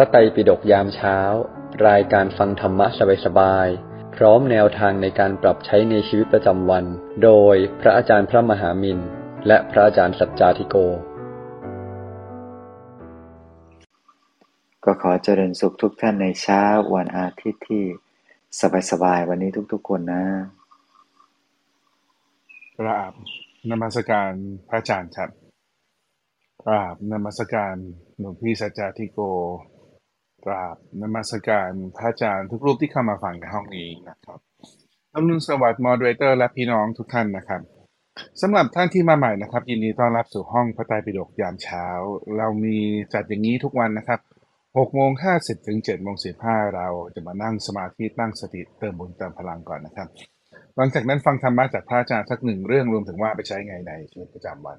ระไตรปิฎกยามเช้า รายการฟังธรรมะสบายๆ พร้อมแนวทางในการปรับใช้ในชีวิตประจำวัน โดยพระอาจารย์พระมหามินและพระอาจารย์สัจจาธิโก ก็ขอเจริญสุขทุกท่านในเช้าวันอาทิตย์ที่สบายๆ วันนี้ทุกๆคนนะกราบนมัสการพระอาจารย์ครับกราบนมัสการหลวงพี่สัจจาธิโก กราบนมัสการพระอาจารย์ทุกรูปที่เข้ามาฟังในห้องนี้นะครับอำนุนสวัสดิ์มอดเรเตอร์และพี่น้องทุกท่านนะครับสำหรับท่านที่มาใหม่นะครับ ยินดีต้อนรับสู่ห้องพระไตรปิฎกยามเช้า เรามีจัดอย่างนี้ทุกวันนะครับ6โมง50ถึง7โมง15 เราจะมานั่งสมาธิตั้งสติเติมบุญเติมพลังก่อนนะครับ หลังจากนั้นฟังธรรมะจากพระอาจารย์สักหนึ่งเรื่องรวมถึงว่าไปใช้ไงในชีวิตประจำวัน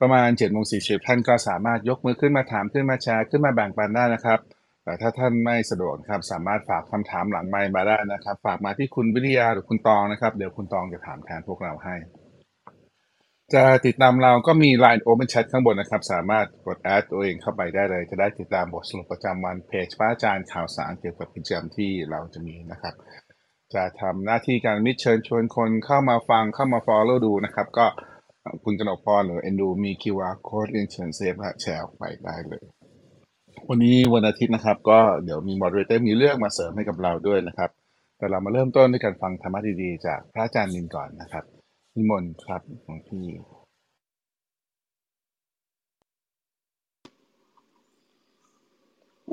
ประมาณ7จ็ดโมงสี่ท่านก็สามารถยกมือขึ้นมาถามขึ้นมาแชร์ขึ้นมาแบ่งปันได้นะครับ แต่ถ้าท่านไม่สะดวกครับสามารถฝากคำถามหลังไมค์มาได้นะครับ ฝากมาที่คุณวิทยาหรือคุณตองนะครับ เดี๋ยวคุณตองจะถามแทนพวกเราให้ จะติดตามเราก็มี Line Open Chat ข้างบนนะครับ สามารถกดแอดตัวเองเข้าไปได้เลย จะได้ติดตามบทสรุปประจำวันเพจพระอาจารย์ข่าวสารเกี่ยวกับกิจกรรมที่เราจะมีนะครับ จะทำหน้าที่การมิเชิญชวนคนเข้ามาฟังเข้ามา follow ดูนะครับ ก็คุณกนกพรหรือเอนดูมี QR code เรียนเชิญเซฟและแชร์ออกไปได้เลย วันนี้วันอาทิตย์นะครับ ก็เดี๋ยวมี moderator มีเรื่องมาเสริมให้กับเราด้วยนะครับ แต่เรามาเริ่มต้นด้วยการฟังธรรมะดีๆ จากพระอาจารย์นินก่อนนะครับนิมนต์ครับของพี่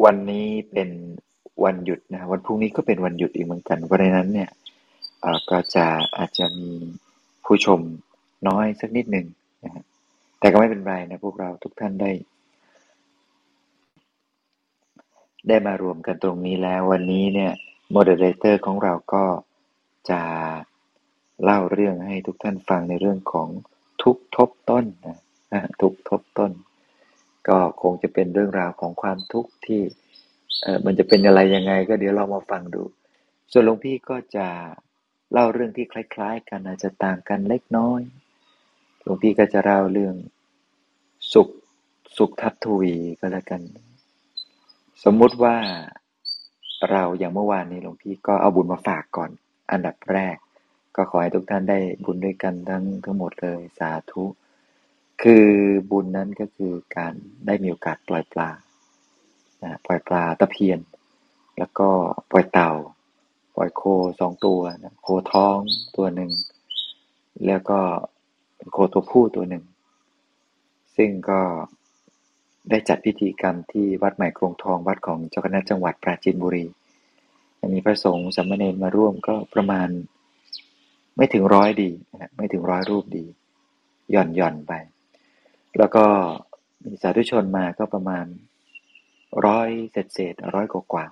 วันนี้เป็นวันหยุดนะวันพรุ่งนี้ก็เป็นวันหยุดอีกเหมือนกัน เพราะฉะนั้นเนี่ยเอ่อก็จะอาจจะมีผู้ชมน้อยสักนิดหนึ่งนะฮะแต่ก็ไม่เป็นไรนะพวกเราทุกท่านได้ ได้มารวมกันตรงนี้แล้ววันนี้เนี่ยโมเดเลเตอร์ของเราก็จะเล่าเรื่องให้ทุกท่านฟังในเรื่องของทุกทบต้นนะทุกทบต้น ก็คงจะเป็นเรื่องราวของความทุกข์ที่เออมันจะเป็นอะไรยังไง ก็เดี๋ยวเรามาฟังดู ส่วนหลวงพี่ก็จะเล่าเรื่องที่คล้าย ๆ กันอาจจะต่างกันเล็กน้อยหลวงพี่ก็จะเล่าเรื่องสุขสุขทับทวีก็แล้วกัน สมมุติว่าเราอย่างเมื่อวานนี้หลวงพี่ก็เอาบุญมาฝากก่อน อันดับแรก ก็ขอให้ทุกท่านได้บุญด้วยกันทั้งทั้งหมดเลยสาธุ คือบุญนั้นก็คือการได้มีโอกาสปล่อยปลานะปล่อยปลาตะเพียน แล้วก็ปล่อยเต่า ปล่อยโคสองตัวนะโคท้องตัวหนึ่งแล้วก็โคตัวผู้ตัวหนึ่งซึ่งก็ ได้จัดพิธีกรรมที่วัดใหม่กรงทองวัดของเจ้าคณะจังหวัดปราจีนบุรี มีพระสงฆ์สามเณรมาร่วมก็ประมาณ ไม่ถึงร้อยดีนะไม่ถึงร้อยรูปดี หย่อนหย่อนไป แล้วก็มีสาธุชนมาก็ประมาณร้อยเศษเศษร้อยกว่ากว่า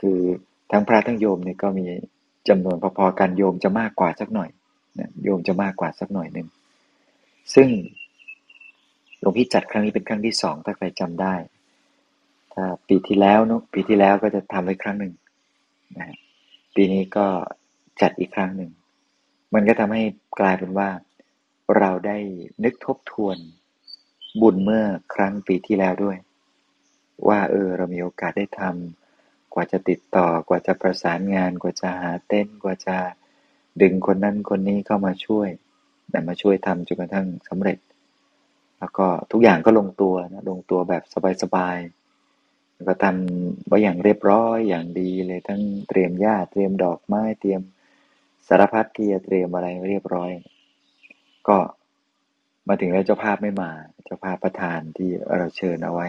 คือทั้งพระทั้งโยมเนี่ยก็มีจำนวนพอๆกันโยมจะมากกว่าสักหน่อยนะโยมจะมากกว่าสักหน่อยหนึ่งซึ่ง หลวงพี่จัดครั้งนี้เป็นครั้งที่สองถ้าใครจำได้ ถ้าปีที่แล้วเนอะปีที่แล้วก็จะทำไว้ครั้งหนึ่งนะปีนี้ก็จัดอีกครั้งหนึ่ง มันก็ทำให้กลายเป็นว่าเราได้นึกทบทวนบุญเมื่อครั้งปีที่แล้วด้วย ว่าเออเรามีโอกาสได้ทำกว่าจะติดต่อกว่าจะประสานงาน กว่าจะหาเต้นกว่าจะดึงคนนั้นคนนี้เข้ามาช่วย แต่มาช่วยทำจนกระทั่งสำเร็จ แล้วก็ทุกอย่างก็ลงตัวนะลงตัวแบบสบายๆแล้วก็ทำไว้อย่างเรียบร้อยอย่างดีเลยทั้งเตรียมหญ้าเตรียมดอกไม้เตรียมสารพัดที่จะเตรียมอะไรเรียบร้อย ก็มาถึงแล้วเจ้าภาพไม่มา เจ้าภาพประธานที่เราเชิญเอาไว้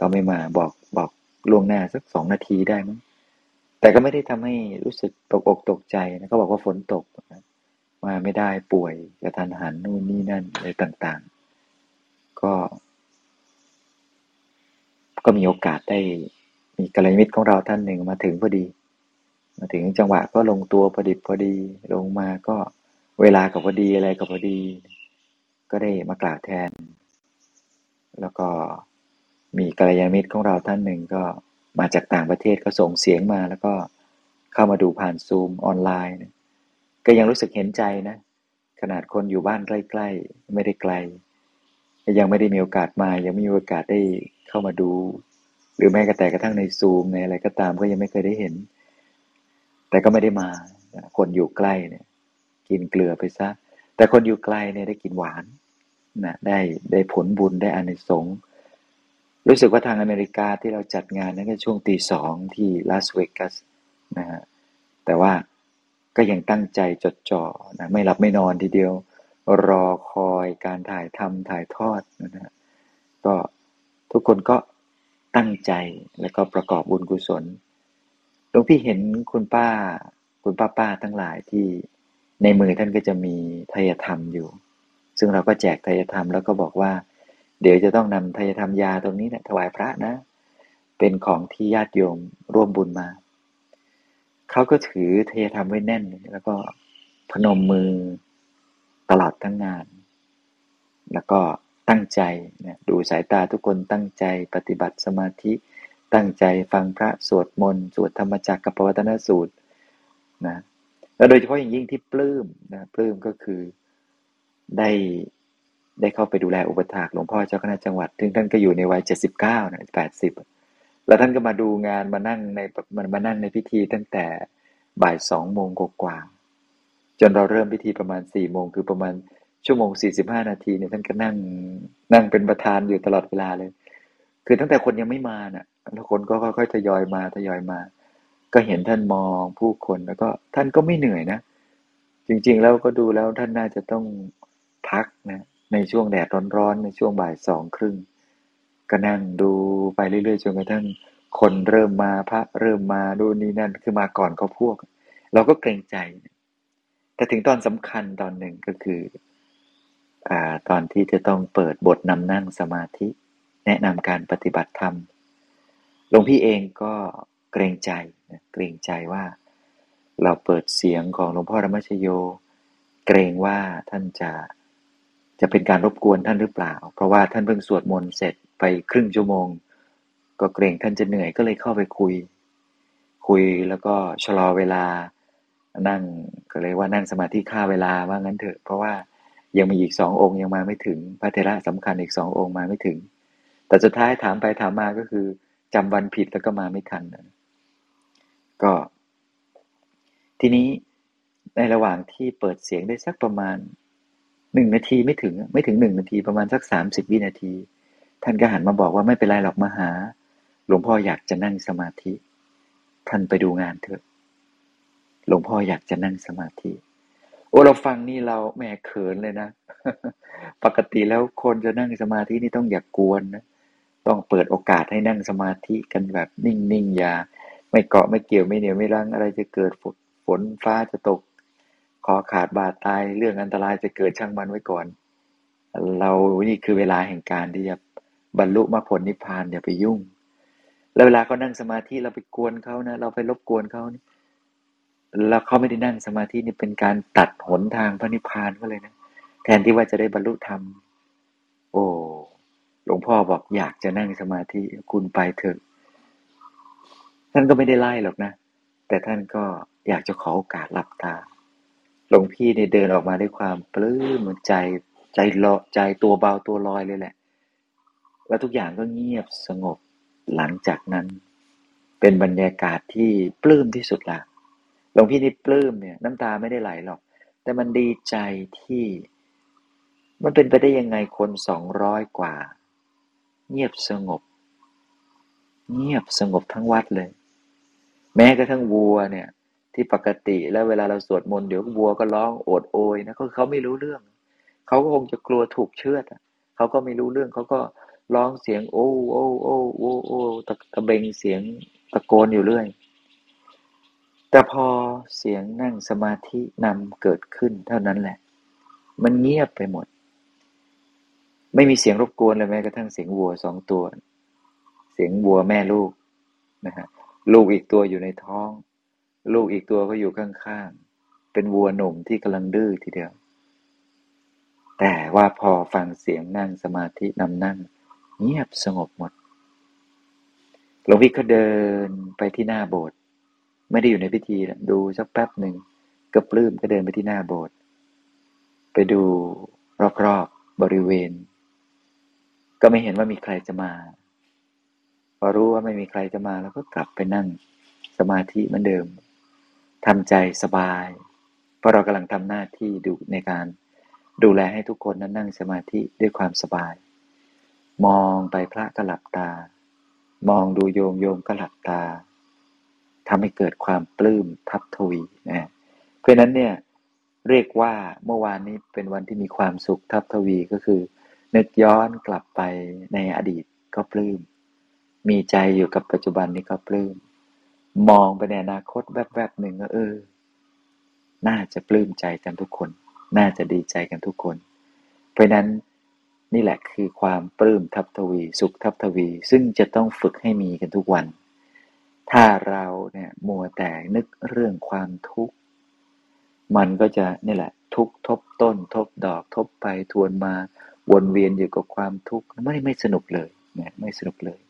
ก็ไม่มาบอกบอกล่วงหน้าสักสองนาทีได้มั้งแต่ก็ไม่ได้ทำให้รู้สึกตกอกตกใจนะเขาบอกว่าฝนตกมาไม่ได้ป่วยกระทันหันนู่นนี่นั่นอะไรต่างๆ ก็ ก็มีโอกาสได้ มีกัลยาณมิตรของเราท่านหนึ่งมาถึงพอดี มาถึงจังหวะก็ลงตัวพอดิบพอดี ลงมาก็เวลากับพอดีอะไรกับพอดี ก็ได้มากล่าวแทน แล้วก็มีกัลยาณมิตรของเราท่านหนึ่งก็มาจากต่างประเทศก็ส่งเสียงมาแล้วก็เข้ามาดูผ่านซูมออนไลน์ ก็ยังรู้สึกเห็นใจนะ ขนาดคนอยู่บ้านใกล้ ๆ ไม่ได้ไกล ยังไม่ได้มีโอกาสมา ยังไม่มีโอกาสได้เข้ามาดู หรือแม้กระแต่กระทั่งในซูมในอะไรก็ตามก็ยังไม่เคยได้เห็น แต่ก็ไม่ได้มา คนอยู่ใกล้เนี่ย กินเกลือไปซะ แต่คนอยู่ไกลเนี่ยได้กินหวานนะได้ได้ผลบุญได้อานิสงส์รู้สึกว่าทางอเมริกาที่เราจัดงานนั้นก็ช่วงตีสองที่ลาสเวกัสนะฮะแต่ว่าก็ยังตั้งใจจดจ่อนะไม่หลับไม่นอนทีเดียว รอคอยการถ่ายทำถ่ายทอดนะฮะก็ทุกคนก็ตั้งใจแล้วก็ประกอบบุญกุศลหลวงพี่เห็นคุณป้า คุณป้าป้าทั้งหลายที่ในมือท่านก็จะมีทายธรรมอยู่ ซึ่งเราก็แจกทายธรรมแล้วก็บอกว่า เดี๋ยวจะต้องนำทายธรรมยาตรงนี้นะถวายพระนะ เป็นของที่ญาติโยมร่วมบุญมา เขาก็ถือทายธรรมไว้แน่น แล้วก็พนมมือ ตลอดทั้งงาน แล้วก็ตั้งใจนะดูสายตาทุกคนตั้งใจปฏิบัติสมาธิ ตั้งใจฟังพระสวดมนต์สวดธรรมจักรกับปวัตนสูตรนะแล้วโดยเฉพาะอย่างยิ่งที่ปลื้มนะปลื้มก็คือได้ได้เข้าไปดูแลอุปถากหลวงพ่อเจ้าคณะจังหวัดถึงท่านก็อยู่ในวัยเจ็ดสิบเก้านะแปดสิบแล้วท่านก็มาดูงานมานั่งในมันมานั่งในพิธีตั้งแต่บ่ายสองโมงกว่า จนเราเริ่มพิธีประมาณสี่โมงคือประมาณชั่วโมงสี่สิบห้านาทีเนี่ยท่านก็นั่งนั่งเป็นประธานอยู่ตลอดเวลาเลย คือตั้งแต่คนยังไม่มาน่ะแล้วคนก็ค่อยๆทยอยมาทยอยมา ก็เห็นท่านมองผู้คนแล้วก็ท่านก็ไม่เหนื่อยนะ จริงๆแล้วก็ดูแล้วท่านน่าจะต้องพักนะในช่วงแดดร้อนๆในช่วงบ่ายสองครึ่งก็นั่งดูไปเรื่อยๆจนกระทั่งคนเริ่มมาพระเริ่มมาดูนี่นั่นคือมาก่อนเขาพวก เราก็เกรงใจ แต่ถึงตอนสำคัญตอนหนึ่งก็คืออตอนที่จะต้องเปิดบทนำนั่งสมาธิ แนะนำการปฏิบัติธรรมหลวงพี่เองก็เกรงใจเกรงใจว่า เราเปิดเสียงของหลวงพ่อธรรมชโย เกรงว่าท่านจะจะเป็นการรบกวนท่านหรือเปล่า เพราะว่าท่านเพิ่งสวดมนต์เสร็จไปครึ่งชั่วโมง ก็เกรงท่านจะเหนื่อยก็เลยเข้าไปคุย คุยแล้วก็ชะลอเวลา นั่งก็เลยว่านั่งสมาธิฆ่าเวลาว่างั้นเถอะ เพราะว่ายังมีอีกสององค์ยังมาไม่ถึง พระเทระสำคัญอีกสององค์มาไม่ถึง แต่สุดท้ายถามไปถามมาก็คือจำวันผิดแล้วก็มาไม่ทันก็ ทีนี้ในระหว่างที่เปิดเสียงได้สักประมาณหนึ่งนาทีไม่ถึง ไม่ถึงหนึ่งนาทีประมาณสักสามสิบวินาที ท่านก็หันมาบอกว่าไม่เป็นไรหรอกมาหา หลวงพ่ออยากจะนั่งสมาธิ ท่านไปดูงานเถอะ หลวงพ่ออยากจะนั่งสมาธิ โอ้เราฟังนี่เราแหมเขินเลยนะ ปกติแล้วคนจะนั่งสมาธินี่ต้องอย่ากกวนนะ ต้องเปิดโอกาสให้นั่งสมาธิกันแบบนิ่งๆ อย่า ไม่เกาะไม่เกี่ยวไม่เหนียวไม่รั้งอะไรจะเกิดฝนฟ้าจะตกคอขาดบาดตายเรื่องอันตรายจะเกิดช่างมันไว้ก่อน เรานี่คือเวลาแห่งการที่จะบรรลุมรรคผลนิพพานอย่าไปยุ่ง แล้วเวลาเขานั่งสมาธิเราไปกวนเขานะ เราไปรบกวนเขานี่ แล้วเขาไม่ได้นั่งสมาธินี่เป็นการตัดหนทางพระนิพพานก็เลยนะแทนที่ว่าจะได้บรรลุธรรม โอ้หลวงพ่อบอกอยากจะนั่งสมาธิคุณไปเถอะท่านก็ไม่ได้ไล่หรอกนะ แต่ท่านก็อยากจะขอโอกาสหลับตา หลวงพี่เนี่ยเดินออกมาด้วยความปลื้มใจใจลอใจตัวเบาตัวลอยเลยแหละ แล้วทุกอย่างก็เงียบสงบหลังจากนั้น เป็นบรรยากาศที่ปลื้มที่สุดละ หลวงพี่นี่ปลื้มเนี่ย น้ำตาไม่ได้ไหลหรอก แต่มันดีใจที่ มันเป็นไปได้ยังไงคนสองร้อยกว่า เงียบสงบ เงียบสงบทั้งวัดเลย แม้กระทั่งวัวเนี่ย ที่ปกติแล้วเวลาเราสวดมนต์เดี๋ยววัวก็ร้องโอดโอยนะเขาเขาไม่รู้เรื่อง เขาก็คงจะกลัวถูกเชือดเขาก็ไม่รู้เรื่องเขาก็ร้องเสียงโอ้โอ้โอ้โอ้โอ้ตะตะเบงเสียงตะโกนอยู่เรื่อย แต่พอเสียงนั่งสมาธินำเกิดขึ้นเท่านั้นแหละ มันเงียบไปหมด ไม่มีเสียงรบกวนเลยแม้กระทั่งเสียงวัวสองตัว เสียงวัวแม่ลูกนะฮะลูกอีกตัวอยู่ในท้อง ลูกอีกตัวก็อยู่ข้างๆ เป็นวัวหนุ่มที่กำลังดื้อทีเดียว แต่ว่าพอฟังเสียงนั่งสมาธินำนั่ง เงียบสงบหมดหลวงพี่ก็เดินไปที่หน้าโบสถ์ ไม่ได้อยู่ในพิธีดูสักแป๊บหนึ่งก็ปลื้มก็เดินไปที่หน้าโบสถ์ไปดูรอบๆบริเวณ ก็ไม่เห็นว่ามีใครจะมาพอรู้ว่าไม่มีใครจะมาเราก็กลับไปนั่งสมาธิเหมือนเดิมทำใจสบาย เพราะเรากำลังทำหน้าที่ดูในการดูแลให้ทุกคนนั้นนั่งสมาธิด้วยความสบาย มองไปพระก็หลับตา มองดูโยมโยมก็หลับตา ทำให้เกิดความปลื้มทับทวีนะเพราะนั้นเนี่ยเรียกว่าเมื่อวานนี้เป็นวันที่มีความสุขทับทวีก็คือ นึกย้อนกลับไปในอดีตก็ปลื้มมีใจอยู่กับปัจจุบันนี้ก็ปลื้มมองไปในอนาคตแวบๆหนึ่งก็เออ น่าจะปลื้มใจกันทุกคน น่าจะดีใจกันทุกคน เพราะนั้นนี่แหละคือความปลื้มทับทวี สุขทับทวี ซึ่งจะต้องฝึกให้มีกันทุกวัน ถ้าเราเนี่ยมัวแต่นึกเรื่องความทุกข์ มันก็จะนี่แหละ ทุกทบต้น ทบดอกทบไปทวนมาวนเวียนอยู่กับความทุกข์ไม่ไม่สนุกเลยนี่ยไม่สนุกเลย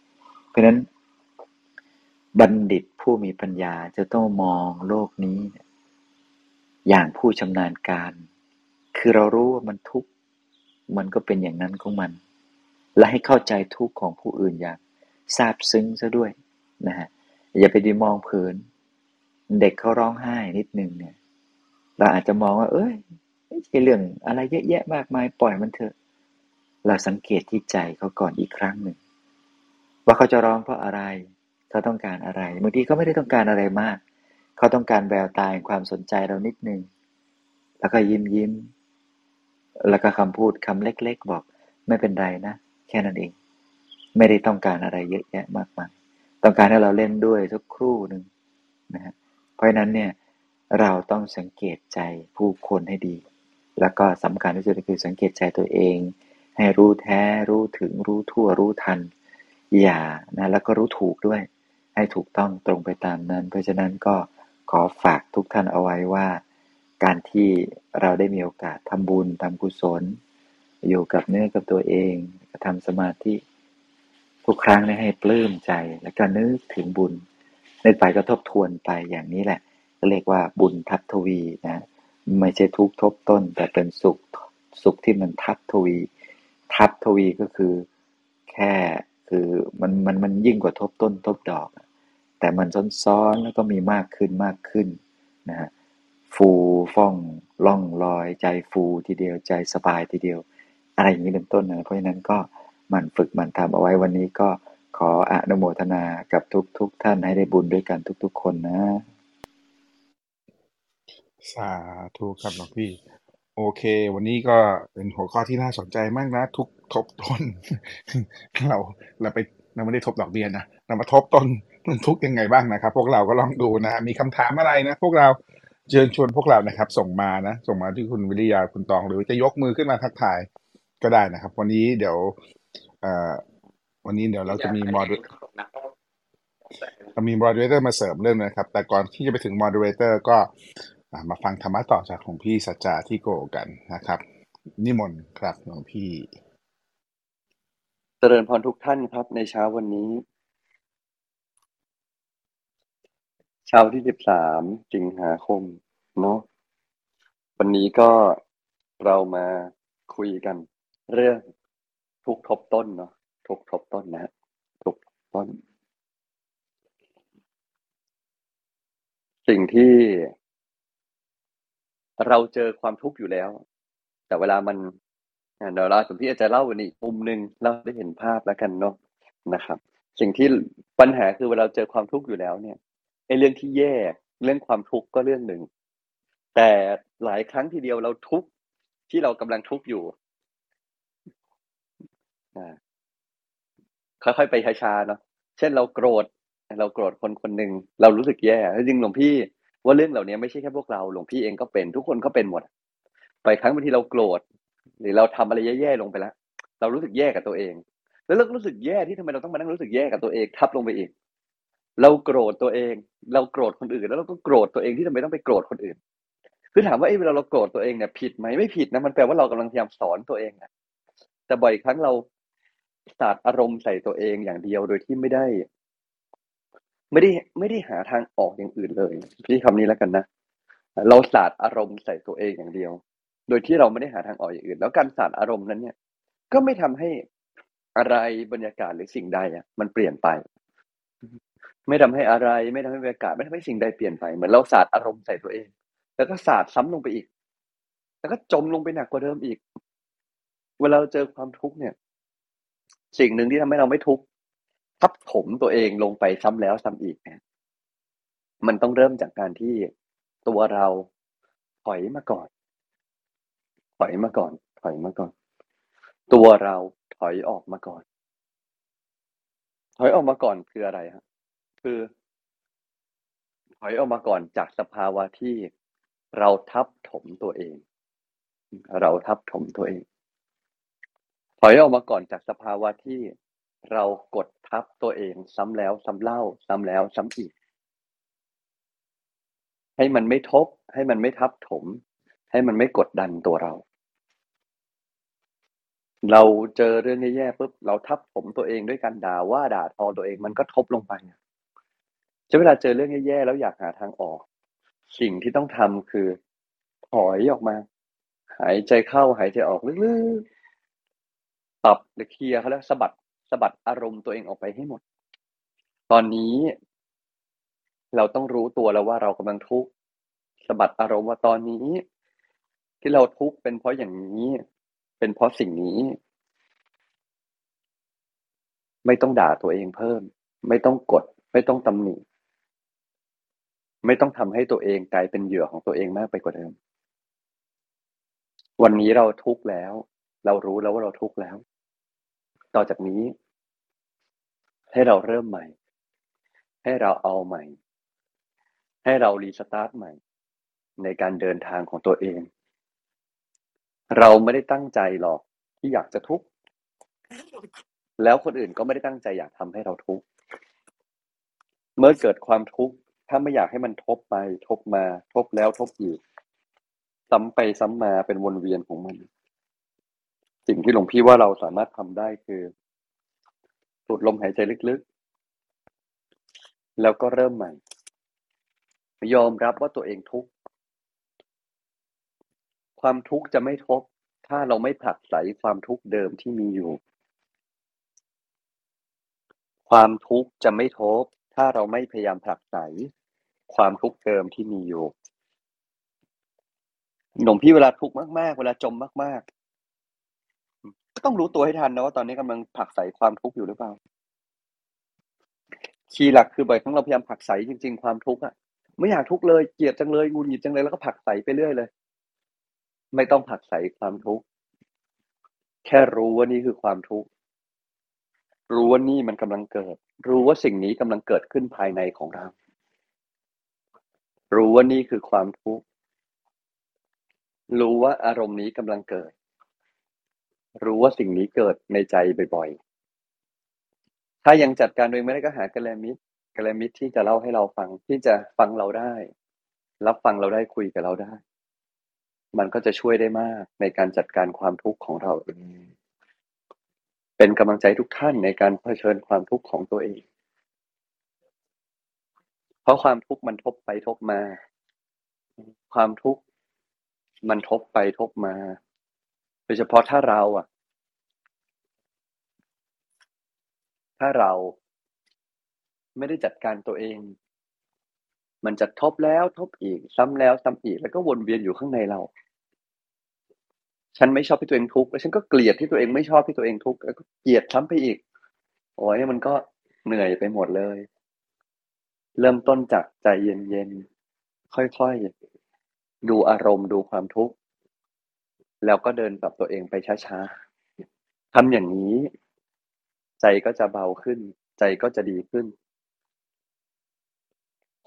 เพราะฉะนั้น บัณฑิตผู้มีปัญญาจะต้องมองโลกนี้ อย่างผู้ชำนาญการ คือเรารู้ว่ามันทุกข์ มันก็เป็นอย่างนั้นของมัน และให้เข้าใจทุกข์ของผู้อื่นอย่างซาบซึ้งซะด้วยนะฮะ อย่าไปดีมองผินเด็กเขาร้องไห้นิดนึงเนี่ย เราอาจจะมองว่า เอ้ยไม่ใช่เรื่องอะไรเยอะแยะมากมายปล่อยมันเถอะ เราสังเกตที่ใจเขาก่อนอีกครั้งหนึ่ง ว่าเขาจะร้องเพราะอะไรเขาต้องการอะไรบางทีเขาไม่ได้ต้องการอะไรมาก เขาต้องการแววตาแห่งความสนใจเรานิดนึง แล้วก็ยิ้มยิ้ม แล้วก็คำพูดคำเล็ก ๆ บอก ไม่เป็นไรนะ แค่นั้นเอง ไม่ได้ต้องการอะไรเยอะแยะมากมาย ต้องการให้เราเล่นด้วยสักครู่หนึ่งนะฮะเพราะฉะนั้นเนี่ยเราต้องสังเกตใจผู้คนให้ดี แล้วก็สำคัญที่สุดคือสังเกตใจตัวเอง ให้รู้แท้รู้ถึงรู้ทั่วรู้ทัน อย่านะแล้วก็รู้ถูกด้วย ให้ถูกต้องตรงไปตามนั้น เพราะฉะนั้นก็ขอฝากทุกท่านเอาไว้ว่า การที่เราได้มีโอกาสทำบุญทำกุศล อยู่กับเนื้อกับตัวเองก็ทำสมาธิ ทุกครั้งให้ปลื้มใจแล้วก็นึกถึงบุญนึกไปก็ทบทวนไปอย่างนี้แหละเรียกว่าบุญทับทวีนะไม่ใช่ทุกทบต้น แต่เป็นสุขสุขที่มันทับทวี ทับทวีก็คือแค่คือมันมันมันยิ่งกว่าทบต้นทบดอก แต่มันซ้อนๆแล้วก็มีมากขึ้นมากขึ้นนะฮะฟูฟ่องล่องลอยใจฟูทีเดียวใจสบายทีเดียว อะไรอย่างนี้เป็นต้นนะเพราะฉะนั้นก็ มันฝึกมันทำเอาไว้วันนี้ก็ขออนุโมทนากับทุกทุกท่านให้ได้บุญด้วยกันทุก ๆ คนนะ สาธุครับหลวงพี่ โอเค วันนี้ก็เป็นหัวข้อที่น่าสนใจมากนะ ทุกทบต้น เราเราไปเราไม่ได้ทบดอกเบี้ยนะเรามาทบต้นทุกยังไงบ้างนะครับ พวกเราก็ลองดูนะ มีคำถามอะไรนะ พวกเราเชิญชวนพวกเรานะครับ ส่งมานะ ส่งมาที่คุณวิริยาคุณตอง หรือจะยกมือขึ้นมาทักทายก็ได้นะครับ วันนี้เดี๋ยว วันนี้เดี๋ยวเราจะมีมอดเรามี moderator มาเสริมเรื่องนะครับ แต่ก่อนที่จะไปถึง moderator ก็มาฟังธรรมะต่อจากของพี่สัจจาที่โกกันนะครับ นิมนต์ครับหลวงพี่ เจริญพรทุกท่านครับในเช้าวันนี้ เช้าที่สิบสามสิงหาคมเนาะวันนี้ก็เรามาคุยกันเรื่อง ทุกทบต้นเนาะทุกทบต้นนะทุกต้น สิ่งที่เราเจอความทุกข์อยู่แล้ว แต่เวลามันเดี๋ยวเราสมพี่อาจจะเล่าวันนี้มุมหนึ่งเราได้เห็นภาพแล้วกันเนาะนะครับ สิ่งที่ปัญหาคือเวลาเจอความทุกข์อยู่แล้วเนี่ยไอ้เรื่องที่แย่เรื่องความทุกข์ก็เรื่องหนึ่งแต่หลายครั้งทีเดียวเราทุกข์ที่เรากำลังทุกข์อยู่ ค่อยๆไปช้าๆเนาะเช่นเราโกรธ เราโกรธคนคนหนึ่งเรารู้สึกแย่จริงหลวงพี่ ว่าเรื่องเหล่านี้ไม่ใช่แค่พวกเราหลวงพี่เองก็เป็น ทุกคนก็เป็นหมด ไปครั้งบางทีเราโกรธ หรือเราทำอะไรแย่ๆลงไปแล้วเรารู้สึกแย่กับตัวเอง แล้วเรารู้สึกแย่ที่ทำไมเราต้องมานั่งรู้สึกแย่กับตัวเองทับลงไปอีก เราโกรธตัวเอง เราโกรธคนอื่น แล้วเราก็โกรธตัวเองที่ทำไมต้องไปโกรธคนอื่นคือถามว่าไอ้เวลาเราโกรธตัวเองเนี่ยผิดไหมไม่ผิดนะมันแปลว่าเรากำลังพยายามสอนตัวเองนะแต่บ่อยครั้งเรา สาดอารมณ์ใส่ตัวเองอย่างเดียวโดยที่ไม่ได้ ไม่ได้ไม่ได้หาทางออกอย่างอื่นเลยพี่คำนี้แล้วกันนะเราสาดอารมณ์ใส่ตัวเองอย่างเดียว โดยที่เราไม่ได้หาทางออกอย่างอื่น แล้วการสาดอารมณ์นั้นเนี่ย ก็ไม่ทำให้อะไรบรรยากาศหรือสิ่งใดอะ มันเปลี่ยนไป ไม่ทำให้อะไร ไม่ทำให้บรรยากาศ ไม่ทำให้สิ่งใดเปลี่ยนไปเหมือนเราสาดอารมณ์ใส่ตัวเอง แล้วก็สาดซ้ำลงไปอีก แล้วก็จมลงไปหนักกว่าเดิมอีก เวลาเราเจอความทุกข์เนี่ย สิ่งหนึ่งที่ทำให้เราไม่ทุกข์ทับถมตัวเองลงไปซ้ำแล้วซ้ำอีกเนี่ยมันต้องเริ่มจากการที่ตัวเราถอยมาก่อน ถอยมาก่อน ถอยมาก่อน ตัวเราถอยออกมาก่อน ถอยออกมาก่อนคืออะไรครับคือ ถอยออกมาก่อนจากสภาวะที่เราทับถมตัวเอง เราทับถมตัวเอง ถอยออกมาก่อนจากสภาวะที่เรากดทับตัวเองซ้ำแล้วซ้ำเล่า ซ้ำแล้วซ้ำอีก ให้มันไม่ทบ ให้มันไม่ทับถม ให้มันไม่กดดันตัวเรา เราเจอเรื่องแย่ๆปุ๊บเราทับถมตัวเองด้วยการด่าว่าด่าทอตัวเองมันก็ทบลงไปจะเวลาเจอเรื่องแย่ๆแล้วอยากหาทางออก สิ่งที่ต้องทำคือ ถอยออกมา หายใจเข้าหายใจออกลึกๆ ปรับหรือเคลียร์เขาแล้วสะบัดสะบัดอารมณ์ตัวเองออกไปให้หมด ตอนนี้ เราต้องรู้ตัวแล้วว่าเรากำลังทุกข์สะบัดอารมณ์ว่าตอนนี้ ที่เราทุกข์เป็นเพราะอย่างนี้ เป็นเพราะสิ่งนี้ ไม่ต้องด่าตัวเองเพิ่ม ไม่ต้องกด ไม่ต้องตำหนิไม่ต้องทำให้ตัวเองกลายเป็นเหยื่อของตัวเองมากไปกว่าเดิม วันนี้เราทุกข์แล้ว เรารู้แล้วว่าเราทุกข์แล้ว ต่อจากนี้ ให้เราเริ่มใหม่ ให้เราเอาใหม่ ให้เรารีสตาร์ทใหม่ ในการเดินทางของตัวเอง เราไม่ได้ตั้งใจหรอกที่อยากจะทุกข์แล้วคนอื่นก็ไม่ได้ตั้งใจอยากทำให้เราทุกข์เมื่อเกิดความทุกข์ถ้าไม่อยากให้มันทบไป ทบมา ทบแล้วทบอีกซ้ำไปซ้ำมาเป็นวนเวียนของมัน สิ่งที่หลวงพี่ว่าเราสามารถทำได้คือสูดลมหายใจลึกๆ แล้วก็เริ่มใหม่ ยอมรับว่าตัวเองทุกข์ความทุกข์จะไม่ทบ ถ้าเราไม่ผลักไสความทุกข์เดิมที่มีอยู่ ความทุกข์จะไม่ทบ ถ้าเราไม่พยายามผลักไสความทุกข์เดิมที่มีอยู่หนุ่มพี่เวลาทุกข์มาก ๆ เวลาจมมากๆ ก็ต้องรู้ตัวให้ทันนะว่าตอนนี้กำลังผลักไสความทุกข์อยู่หรือเปล่า คีย์หลักคือบ่อยครั้งเราพยายามผลักไสจริง ๆ ความทุกข์อะไม่อยากทุกข์เลยเกลียดจังเลยงูหงิดจังเลยแล้วก็ผลักไสไปเรื่อยเลย ไม่ต้องผลักไสความทุกข์แค่รู้ว่านี่คือความทุกข์รู้ว่านี่มันกำลังเกิด รู้ว่าสิ่งนี้กำลังเกิดขึ้นภายในของเรา รู้ว่านี่คือความทุกข์รู้ว่าอารมณ์นี้กำลังเกิด รู้ว่าสิ่งนี้เกิดในใจบ่อยๆ ถ้ายังจัดการโดยไม่ได้ก็หากลามิตรกลามิตรที่จะเล่าให้เราฟังที่จะฟังเราได้ รับฟังเราได้คุยกับเราได้ มันก็จะช่วยได้มากในการจัดการความทุกข์ของเราเองเป็นกำลังใจทุกท่านในการเผชิญความทุกข์ของตัวเอง เพราะความทุกข์มันทบไปทบมา ความทุกข์มันทบไปทบมา ยเฉพาะถ้าเราอะ ถ้าเราไม่ได้จัดการตัวเอง มันจะทบแล้วทบอีก ซ้ำแล้วซ้ำอีกแล้วก็วนเวียนอยู่ข้างในเรา ฉันไม่ชอบที่ตัวเองทุกข์แล้วฉันก็เกลียดที่ตัวเองไม่ชอบที่ตัวเองทุกข์แล้วก็เกลียดซ้ำไปอีกโอ้ยมันก็เหนื่อยไปหมดเลย เริ่มต้นจากใจเย็นๆค่อยๆดูอารมณ์ดูความทุกข์ แล้วก็เดินกับตัวเองไปช้าๆทำอย่างนี้ ใจก็จะเบาขึ้น ใจก็จะดีขึ้น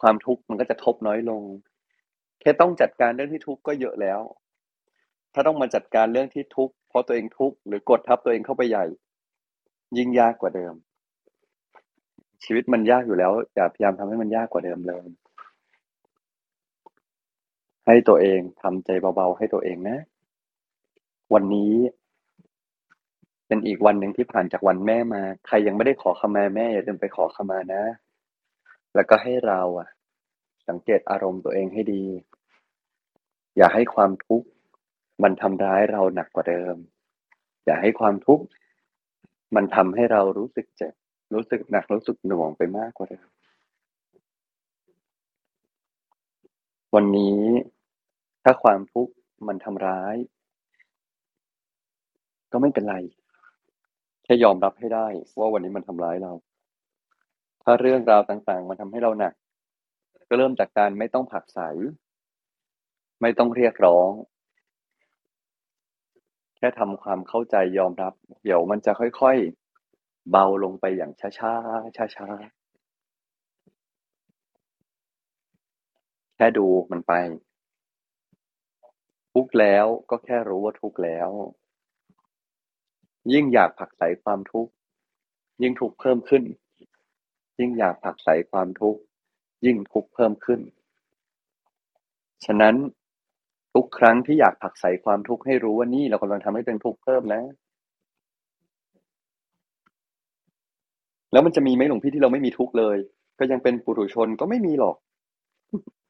ความทุกข์มันก็จะทบน้อยลง แค่ต้องจัดการเรื่องที่ทุกข์ก็เยอะแล้ว ถ้าต้องมาจัดการเรื่องที่ทุกข์เพราะตัวเองทุกข์หรือกดทับตัวเองเข้าไปใหญ่ ยิ่งยากกว่าเดิม ชีวิตมันยากอยู่แล้วอย่าพยายามทำให้มันยากกว่าเดิมเลยให้ตัวเองทำใจเบาๆให้ตัวเองนะ วันนี้ เป็นอีกวันหนึ่งที่ผ่านจากวันแม่มา ใครยังไม่ได้ขอขมาแม่อย่าลืมไปขอขมานะ แล้วก็ให้เราอะ สังเกตอารมณ์ตัวเองให้ดี อย่าให้ความทุกข์มันทำร้ายเราหนักกว่าเดิม อย่าให้ความทุกข์มันทำให้เรารู้สึกเจ็บ รู้สึกหนักรู้สึกหน่วงไปมากกว่าเดิมวันนี้ถ้าความทุกข์มันทำร้าย ก็ไม่เป็นไร แค่ยอมรับให้ได้ ว่าวันนี้มันทำร้ายเรา ถ้าเรื่องราวต่างๆ มันทำให้เราหนัก ก็เริ่มจากการไม่ต้องผักใส ไม่ต้องเรียกร้อง แค่ทำความเข้าใจยอมรับ เดี๋ยวมันจะค่อยๆ เบาลงไปอย่างช้าๆช้าๆแค่ดูมันไป ทุกข์แล้วก็แค่รู้ว่าทุกข์แล้ว ยิ่งอยากผักไสความทุกข์ยิ่งทุกข์เพิ่มขึ้น ยิ่งอยากผักไสความทุกข์ยิ่งทุกข์เพิ่มขึ้น ฉะนั้นทุกครั้งที่อยากผักไสความทุกข์ให้รู้ว่านี่เรากำลังทำให้เป็นทุกข์เพิ่มแล้วแล้วมันจะมีไหมหลวงพี่ที่เราไม่มีทุกข์เลย ก็ยังเป็นปุถุชนก็ไม่มีหรอก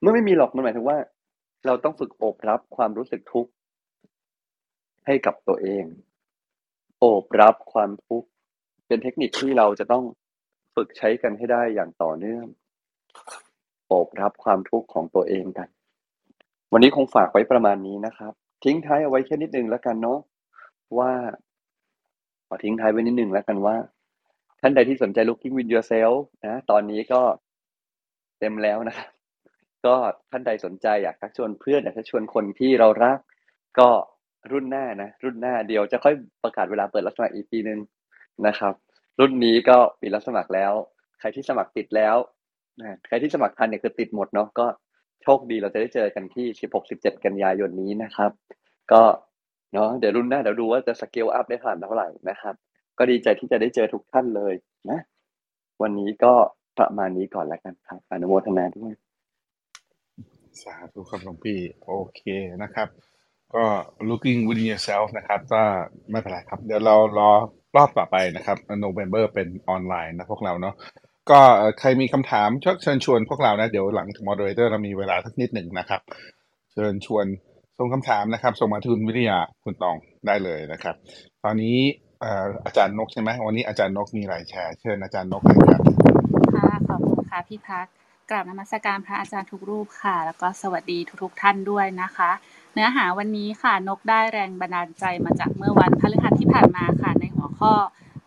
เมื่อไม่มีหรอกมันหมายถึงว่า เราต้องฝึกอบรับความรู้สึกทุกข์ให้กับตัวเอง โอบรับความทุกข์เป็นเทคนิคที่เราจะต้องฝึกใช้กันให้ได้อย่างต่อเนื่องโอบรับความทุกข์ของตัวเองกัน วันนี้คงฝากไว้ประมาณนี้นะครับ ทิ้งท้ายเอาไว้แค่นิดนึงแล้วกันเนาะว่าขอทิ้งท้ายไว้นิดนึงแล้วกันว่า ท่านใดที่สนใจ looking with yourself นะตอนนี้ก็เต็มแล้วนะครับก็ท่านใดสนใจอยากชักชวนเพื่อนอยากชักชวนคนที่เรารัก ก็ รุ่นหน้านะ รุ่นหน้าเดี๋ยวจะค่อยประกาศเวลาเปิดรับสมัครอีกทีนึงนะครับ รุ่นนี้ก็ปิดรับสมัครแล้ว ใครที่สมัครติดแล้วนะใครที่สมัครทันเนี่ยคือติดหมดเนาะก็โชคดีเราจะได้เจอกันที่ 16-17 กันยายนนี้นะครับ ก็เนาะเดี๋ยวรุ่นหน้าเดี๋ยวดูว่าจะสเกลอัพได้ผ่านเท่าไหร่นะครับ ก็ดีใจที่จะได้เจอทุกท่านเลยนะ วันนี้ก็ประมาณนี้ก่อนแล้วกันครับอนุโมทนาด้วย สาธุครับหลวงพี่ โอเคนะครับ ก็ looking within yourself นะครับ ก็ไม่เป็นไรครับ เดี๋ยวเรารอรอบต่อไปนะครับ November เป็นออนไลน์นะพวกเราเนาะก็ใครมีคำถามชเชิญชวนพวกเรานะ เดี๋ยวหลัง moderator เรามีเวลาสักนิดหนึ่งนะครับ เชิญชวนส่งคำถามนะครับ ส่งมาทุนวิทยาคุณตองได้เลยนะครับ ตอนนี้ออาจารย์นกใช่ไหมวันนี้อาจารย์นกมีอะไรแชร์เชิญอาจารย์นกเลยครับค่ะขอบคุณค่ะพี่พักกราบนมัสการพระอาจารย์ทุกรูปค่ะ แล้วก็สวัสดีทุกๆท่านด้วยนะคะ เนื้อหาวันนี้ค่ะนกได้แรงบันดาลใจมาจากเมื่อวันพฤหัสที่ผ่านมาค่ะในหัวข้อ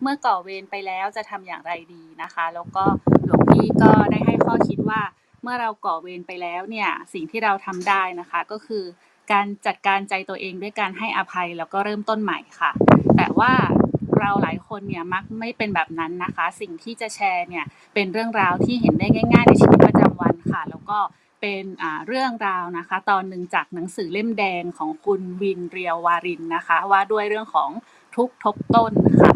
เมื่อก่อเวรไปแล้วจะทำอย่างไรดีนะคะ แล้วก็หลวงพี่ก็ได้ให้ข้อคิดว่า เมื่อเราก่อเวรไปแล้วเนี่ยสิ่งที่เราทำได้นะคะก็คือ การจัดการใจตัวเองด้วยการให้อภัยแล้วก็เริ่มต้นใหม่ค่ะ แต่ว่าเราหลายคนเนี่ยมักไม่เป็นแบบนั้นนะคะ สิ่งที่จะแชร์เนี่ยเป็นเรื่องราวที่เห็นได้ง่าย ๆ ในชีวิตประจำวันค่ะ แล้วก็ เป็นเรื่องราวนะคะ ตอนหนึ่งจากหนังสือเล่มแดงของคุณวินเรียววารินนะคะ ว่าด้วยเรื่องของทุกทบต้นค่ะ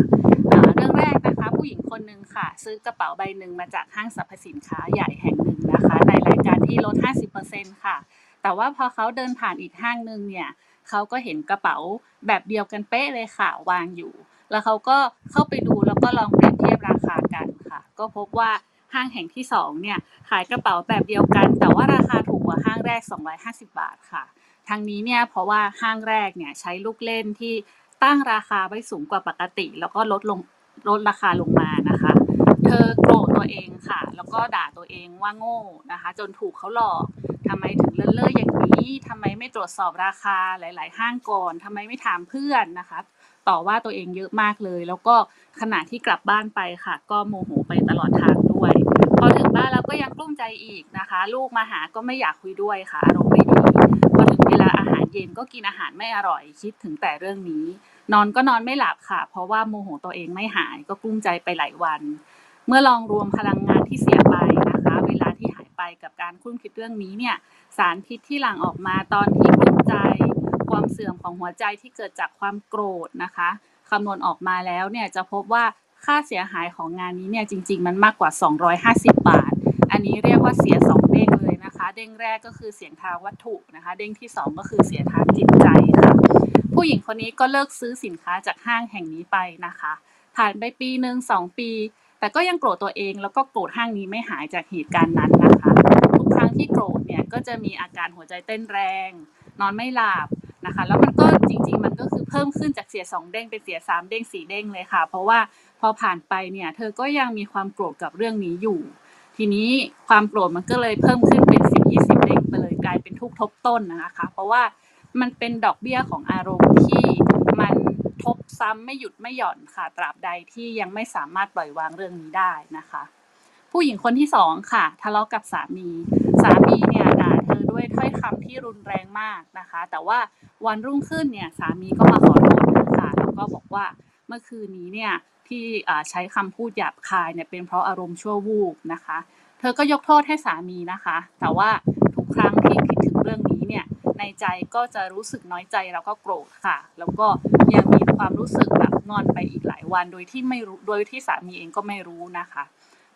เรื่องแรกนะคะผู้หญิงคนหนึ่งค่ะ ซื้อกระเป๋าใบหนึ่งมาจากห้างสรรพสินค้าใหญ่แห่งหนึ่งนะคะ ในรายการที่ลด 50%ค่ะ แต่ว่าพอเขาเดินผ่านอีกห้างหนึ่งเนี่ยเขาก็เห็นกระเป๋าแบบเดียวกันเป๊ะเลยค่ะวางอยู่ แล้วเขาก็เข้าไปดูแล้วก็ลองเปรียบเทียบราคากันค่ะ ก็พบว่า ห้างแห่งที่สองเนี่ยขายกระเป๋าแบบเดียวกัน แต่ว่าราคาถูกกว่าห้างแรก 250 บาทค่ะทางนี้เนี่ยเพราะว่าห้างแรกเนี่ยใช้ลูกเล่นที่ตั้งราคาไว้สูงกว่าปกติ แล้วก็ลดลงลดราคาลงมานะคะ เธอโกรธตัวเองค่ะ แล้วก็ด่าตัวเองว่าโง่นะคะ จนถูกเขาหลอกทำไมถึงเลินเล่ออย่างนี้ทำไมไม่ตรวจสอบราคาหลาย ๆ ห้างก่อนทำไมไม่ถามเพื่อนนะคะ ต่อว่าตัวเองเยอะมากเลย แล้วก็ขณะที่กลับบ้านไปค่ะ ก็โมโหไปตลอดทางด้วย พอถึงบ้านแล้วก็ยังกลุ้มใจอีกนะคะ ลูกมาหาก็ไม่อยากคุยด้วยค่ะอารมณ์ไม่ดีพอถึงเวลาอาหารเย็นก็กินอาหารไม่อร่อยคิดถึงแต่เรื่องนี้ นอนก็นอนไม่หลับค่ะ เพราะว่าโมโหตัวเองไม่หายก็กลุ้มใจไปหลายวัน เมื่อลองรวมพลังงานที่เสียไปนะคะ เวลาที่หายไปกับการคุ้นคิดเรื่องนี้เนี่ยสารพิษที่หลั่งออกมาตอนที่กลุ้มใจ ความเสื่อมของหัวใจที่เกิดจากความโกรธนะคะคำนวณออกมาแล้วเนี่ยจะพบว่าค่าเสียหายของงานนี้เนี่ยจริง ๆ มันมากกว่า 250 บาท อันนี้เรียกว่าเสียสองเด้งเลยนะคะ เด้งแรกก็คือเสียงทางวัตถุนะคะ เด้งที่สองก็คือเสียทางจิตใจค่ะผู้หญิงคนนี้ก็เลิกซื้อสินค้าจากห้างแห่งนี้ไปนะคะ ผ่านไปปีหนึ่งสองปี แต่ก็ยังโกรธตัวเองแล้วก็โกรธห้างนี้ไม่หายจากเหตุการณ์นั้นนะคะ ทุกครั้งที่โกรธเนี่ยก็จะมีอาการหัวใจเต้นแรง นอนไม่หลับ นะคะ แล้วมันก็จริง ๆ มันก็คือเพิ่มขึ้นจากเสียสองเด้งเป็นเสียสามเด้งสี่เด้งเลยค่ะ เพราะว่าพอผ่านไปเนี่ย เธอก็ยังมีความโกรธกับเรื่องนี้อยู่ ทีนี้ความโกรธมันก็เลยเพิ่มขึ้นเป็นสิบยี่สิบเด้งไปเลยกลายเป็นทุกทบต้นนะคะ เพราะว่ามันเป็นดอกเบี้ยของอารมณ์ที่มันทบซ้ำไม่หยุดไม่หย่อนค่ะ ตราบใดที่ยังไม่สามารถปล่อยวางเรื่องนี้ได้นะคะ ผู้หญิงคนที่สองค่ะ ทะเลาะกับสามี สามีเนี่ยด่า ด้วยถ้อยคำที่รุนแรงมากนะคะ แต่ว่าวันรุ่งขึ้นเนี่ยสามีก็มาขอโทษเธอค่ะแล้วก็บอกว่าเมื่อคืนนี้เนี่ยที่ใช้คำพูดหยาบคายเนี่ยเป็นเพราะอารมณ์ชั่ววูบนะคะ เธอก็ยกโทษให้สามีนะคะ แต่ว่าทุกครั้งที่คิดถึงเรื่องนี้เนี่ยในใจก็จะรู้สึกน้อยใจแล้วก็โกรธค่ะ แล้วก็ยังมีความรู้สึกแบบงอนไปอีกหลายวันโดยที่ไม่รู้โดยที่สามีเองก็ไม่รู้นะคะ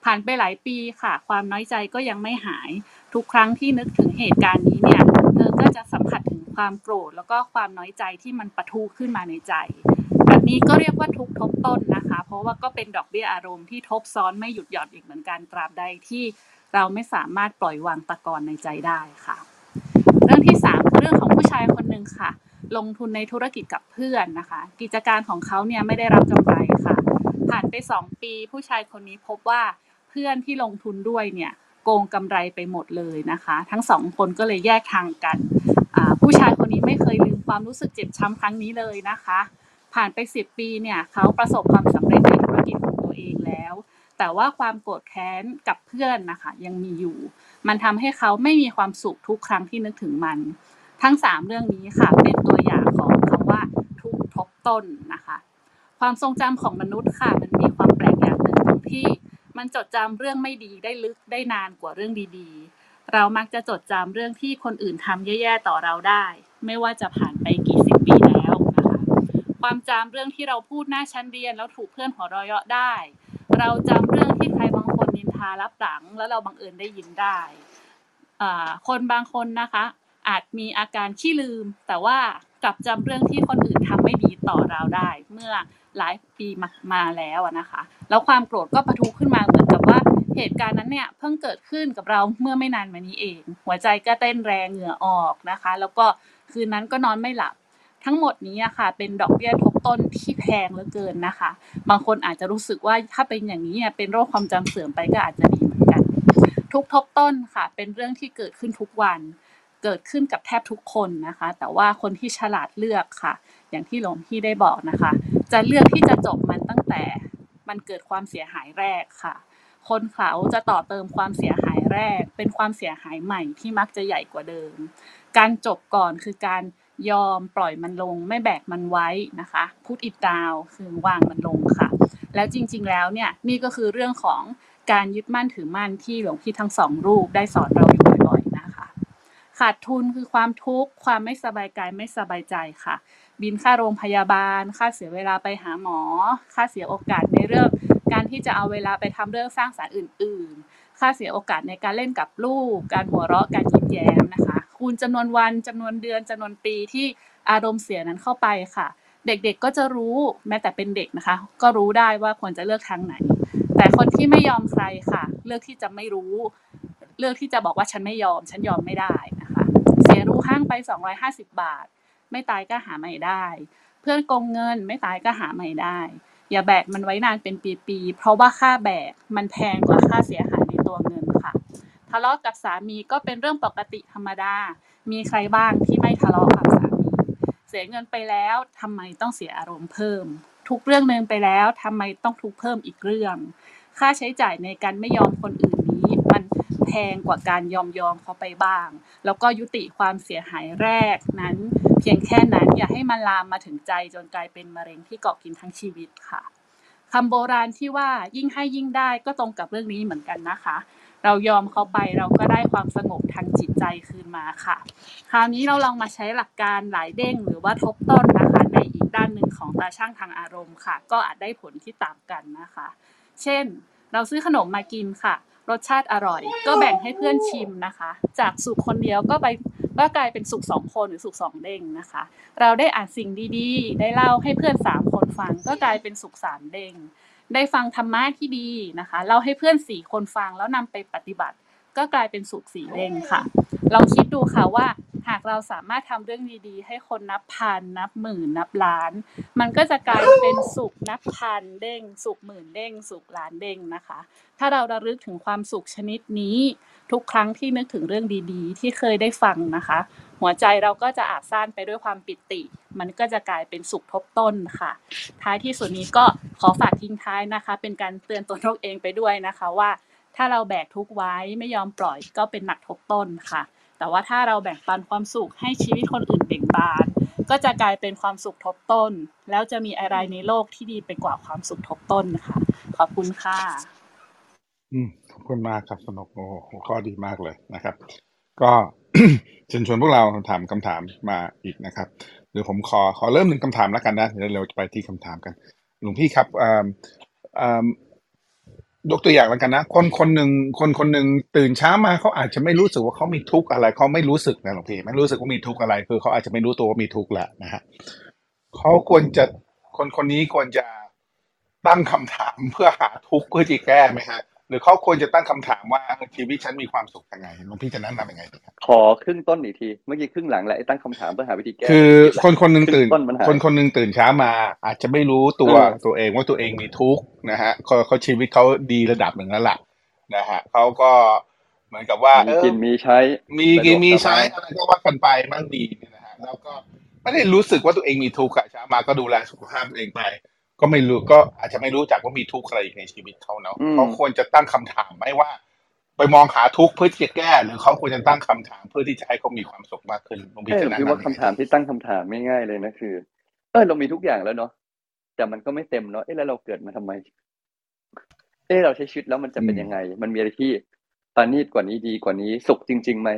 ผ่านไปหลายปีค่ะ ความน้อยใจก็ยังไม่หาย ทุกครั้งที่นึกถึงเหตุการณ์นี้เนี่ยเธอก็จะสัมผัสถึงความโกรธ แล้วก็ความน้อยใจที่มันปะทุขึ้นมาในใจ แบบนี้ก็เรียกว่าทุกทบต้นนะคะ เพราะว่าก็เป็นดอกเบี้ยอารมณ์ที่ทบซ้อนไม่หยุดหย่อนอีกเหมือนกันตราบใดที่เราไม่สามารถปล่อยวางตะกอนในใจได้ค่ะ เรื่องที่3คือเรื่องของผู้ชายคนหนึ่งค่ะ ลงทุนในธุรกิจกับเพื่อนนะคะ กิจการของเขาเนี่ยไม่ได้รับกำไรค่ะ ผ่านไป 2 ปี ผู้ชายคนนี้พบว่าเพื่อนที่ลงทุนด้วยเนี่ย โกงกำไรไปหมดเลยนะคะ ทั้งสองคนก็เลยแยกทางกันผู้ชายคนนี้ไม่เคยลืมความรู้สึกเจ็บช้ำครั้งนี้เลยนะคะ ผ่านไป 10 ปีเนี่ยเขาประสบความสำเร็จในธุรกิจของตัวเองแล้ว แต่ว่าความโกรธแค้นกับเพื่อนนะคะยังมีอยู่ มันทำให้เขาไม่มีความสุขทุกครั้งที่นึกถึงมัน ทั้ง 3 เรื่องนี้ค่ะเป็นตัวอย่างของคำว่าทุกทบต้นนะคะ ความทรงจำของมนุษย์ค่ะมันมีความแปลกอย่างหนึ่งที่ มันจดจำเรื่องไม่ดีได้ลึกได้นานกว่าเรื่องดีๆ เรามักจะจดจำเรื่องที่คนอื่นทำแย่ๆต่อเราได้ ไม่ว่าจะผ่านไปกี่สิบปีแล้วนะคะความจำเรื่องที่เราพูดหน้าชั้นเรียนแล้วถูกเพื่อนหัวเราะเยาะได้ เราจำเรื่องที่ใครบางคนนินทารับหลัง แล้วเราบังเอิญได้ยินได้คนบางคนนะคะ อาจมีอาการขี้ลืมแต่ว่า กลับจำเรื่องที่คนอื่นทำไม่ดีต่อเราได้ เมื่อหลายปีมามาแล้วนะคะ แล้วความโกรธก็ปะทุขึ้นมาเหมือนกับว่าเหตุการณ์นั้นเนี่ยเพิ่งเกิดขึ้นกับเราเมื่อไม่นานมานี้เอง หัวใจก็เต้นแรงเหงื่อออกนะคะ แล้วก็คืนนั้นก็นอนไม่หลับ ทั้งหมดนี้อะค่ะ เป็นดอกเบี้ยทบต้นที่แพงเหลือเกินนะคะ บางคนอาจจะรู้สึกว่าถ้าเป็นอย่างนี้เป็นโรคความจำเสื่อมไปก็อาจจะดีเหมือนกัน ทุกทบต้นค่ะ เป็นเรื่องที่เกิดขึ้นทุกวัน เกิดขึ้นกับแทบทุกคนนะคะ แต่ว่าคนที่ฉลาดเลือกค่ะ อย่างที่หลวงพี่ได้บอกนะคะ จะเลือกที่จะจบมันตั้งแต่มันเกิดความเสียหายแรกค่ะ คนเขาจะต่อเติมความเสียหายแรก เป็นความเสียหายใหม่ที่มักจะใหญ่กว่าเดิม การจบก่อนคือการยอมปล่อยมันลงไม่แบกมันไว้นะคะพูดอิดดาวคือวางมันลงค่ะ แล้วจริงๆแล้วเนี่ยนี่ก็คือเรื่องของการยึดมั่นถือมั่นที่หลวงพี่ทั้งสองรูปได้สอนเราอยู่ ขาดทุนคือความทุกข์ ความไม่สบายกายไม่สบายใจค่ะ บินค่าโรงพยาบาล ค่าเสียเวลาไปหาหมอ ค่าเสียโอกาสในเรื่อง การที่จะเอาเวลาไปทำเรื่องสร้างสารรค์อื่น ๆ ค่าเสียโอกาสในการเล่นกับลูก การหัวเราะการยิ้มแย้มนะคะ คูณจำนวนวันจำนวนเดือนจำนวนปีที่อารมณ์เสียนั้นเข้าไปค่ะ เด็กๆก็จะรู้แม้แต่เป็นเด็กนะคะ ก็รู้ได้ว่าควรจะเลือกทางไหน แต่คนที่ไม่ยอมใครค่ะ เลือกที่จะไม่รู้ เลือกที่จะบอกว่าฉันไม่ยอม ฉันยอมไม่ได้นะคะ เสียรูห้างไป 250 บาท ไม่ตายก็หาใหม่ได้ เพื่อนโกงเงินไม่ตายก็หาใหม่ได้ อย่าแบกมันไว้นานเป็นปีๆเพราะว่าค่าแบกมันแพงกว่าค่าเสียหายในตัวเงินค่ะ ทะเลาะกับสามีก็เป็นเรื่องปกติธรรมดา มีใครบ้างที่ไม่ทะเลาะกับสามี เสียเงินไปแล้วทำไมต้องเสียอารมณ์เพิ่ม ทุกเรื่องหนึ่งไปแล้วทำไมต้องทุกเพิ่มอีกเรื่อง ค่าใช้จ่ายในการไม่ยอมคนอื่นนี้มัน งกว่าการยอมยอมเขาไปบ้าง แล้วก็ยุติความเสียหายแรกนั้น เพียงแค่นั้นอย่าให้มันลามมาถึงใจจนกลายเป็นมะเร็งที่เกาะกินทั้งชีวิตค่ะคำโบราณที่ว่ายิ่งให้ยิ่งได้ก็ตรงกับเรื่องนี้เหมือนกันนะคะ เรายอมเขาไปเราก็ได้ความสงบทางจิตใจคืนมาค่ะ คราวนี้เราลองมาใช้หลักการหลายเด้งหรือว่าทบต้นนะคะ ในอีกด้านหนึ่งของตาช่างทางอารมณ์ค่ะ ก็อาจได้ผลที่ต่างกันนะคะ เช่น เราซื้อขนมมากินค่ะ รสชาติอร่อย ก็แบ่งให้เพื่อนชิมนะคะ จากสุขคนเดียวก็ไปก็กลายเป็นสุขสองคนหรือสุขสองเด้งนะคะ เราได้อ่านสิ่งดีๆ ได้เล่าให้เพื่อนสามคนฟัง ก็กลายเป็นสุขสามเด้งได้ฟังธรรมะที่ดีนะคะเล่าให้เพื่อนสี่คนฟังแล้วนำไปปฏิบัติ ก็กลายเป็นสุขสี่เด้งค่ะลองคิดดูค่ะว่า หากเราสามารถทำเรื่องดีๆ ให้คนนับพันนับหมื่นนับล้าน มันก็จะกลายเป็นสุขนับพันเด้ง สุขหมื่นเด้ง สุขล้านเด้งนะคะ ถ้าเราระลึกถึงความสุขชนิดนี้ ทุกครั้งที่นึกถึงเรื่องดีๆ ที่เคยได้ฟังนะคะ หัวใจเราก็จะอาบซ่านไปด้วยความปิติ มันก็จะกลายเป็นสุขทบต้นค่ะ ท้ายที่สุดนี้ก็ขอฝากทิ้งท้ายนะคะ เป็นการเตือนตัวนกเองไปด้วยนะคะว่าถ้าเราแบกทุกข์ไว้ไม่ยอมปล่อยก็เป็นหนักทบต้นค่ะ แต่ว่าถ้าเราแบ่งปันความสุขให้ชีวิตคนอื่นเบ่งบาน ก็จะกลายเป็นความสุขทบต้น แล้วจะมีอะไรในโลกที่ดีไปกว่าความสุขทบต้นนะคะขอบคุณค่ะอืมขอบคุณมากครับสนุกโอ้หัวข้อดีมากเลยนะครับ ก็เชิญชวนพวกเราถามคำถามมาอีกนะครับเดี๋ยวผมขอขอเริ่มหนึ่งคำถามแล้วกันนะเดี๋ยวเราจะไปที่คำถามกัน หลวงพี่ครับอ่อเอ่อ ยกตัวอย่างแล้วกันนะ คนคนหนึ่งคนคนหนึ่งตื่นเช้ามาเขาอาจจะไม่รู้สึกว่าเขามีทุกข์อะไรเขาไม่รู้สึกนะหลวงพี่ไม่รู้สึกว่ามีทุกข์อะไร คือเขาอาจจะไม่รู้ตัวว่ามีทุกข์แหละนะฮะเขาควรจะคนคนนี้ควรจะตั้งคำถามเพื่อหาทุกข์เพื่อจะแก้ไหมฮะ หรือเขาควรจะตั้งคำถามว่าชีวิตฉันมีความสุขยังไงหลวงพี่จะแนะนำยังไงดีครับขอครึ่งต้นอีกที เมื่อกี้ครึ่งหลังแหละไอ้ตั้งคำถามเพื่อหาวิธีแก้คือคนคนหนึ่งตื่นต้นปัญหาคนคนหนึ่งตื่นเช้ามา อาจจะไม่รู้ตัวเออตัวเองว่าตัวเองมีทุกข์นะฮะเขาเขาชีวิตเขาดีระดับหนึ่งแล้วล่ะนะฮะเขาก็เหมือนกับว่ามีเออกินมีใช้ มีกินมีสะดวกสใช้บายอะไรก็ว่ากันไปมั่งดีเนี่ยนะฮะแล้วก็ไม่ได้รู้สึกว่าตัวเองมีทุกข์อะเช้ามาก็ดูแลสุขภาพตัวเองไป ก็ไม่รู้ก็อาจจะไม่รู้จักว่ามีทุกข์อะไรในชีวิตเขาเนาะอืมเขาควรจะตั้งคำถามไหมว่า ไปมองหาทุกข์เพื่อที่จะแก้ หรือเขาควรจะตั้งคำถามเพื่อที่จะให้เขามีความสุขมากขึ้นหลวงพี่เอ้ยจะผมแนะคิดนำว่ายังคำไงถามที่ตั้งคำถามง่ายๆเลยนะคือ เออเรามีทุกอย่างแล้วเนาะแต่มันก็ไม่เต็มเนาะเอ้แล้วเราเกิดมาทำไม เอ้เราใช้ชีวิตแล้วมันจะเป็นยังไง มันมีอะไรที่ปานีตกว่านี้ดีกว่านี้สุขจริงๆไหม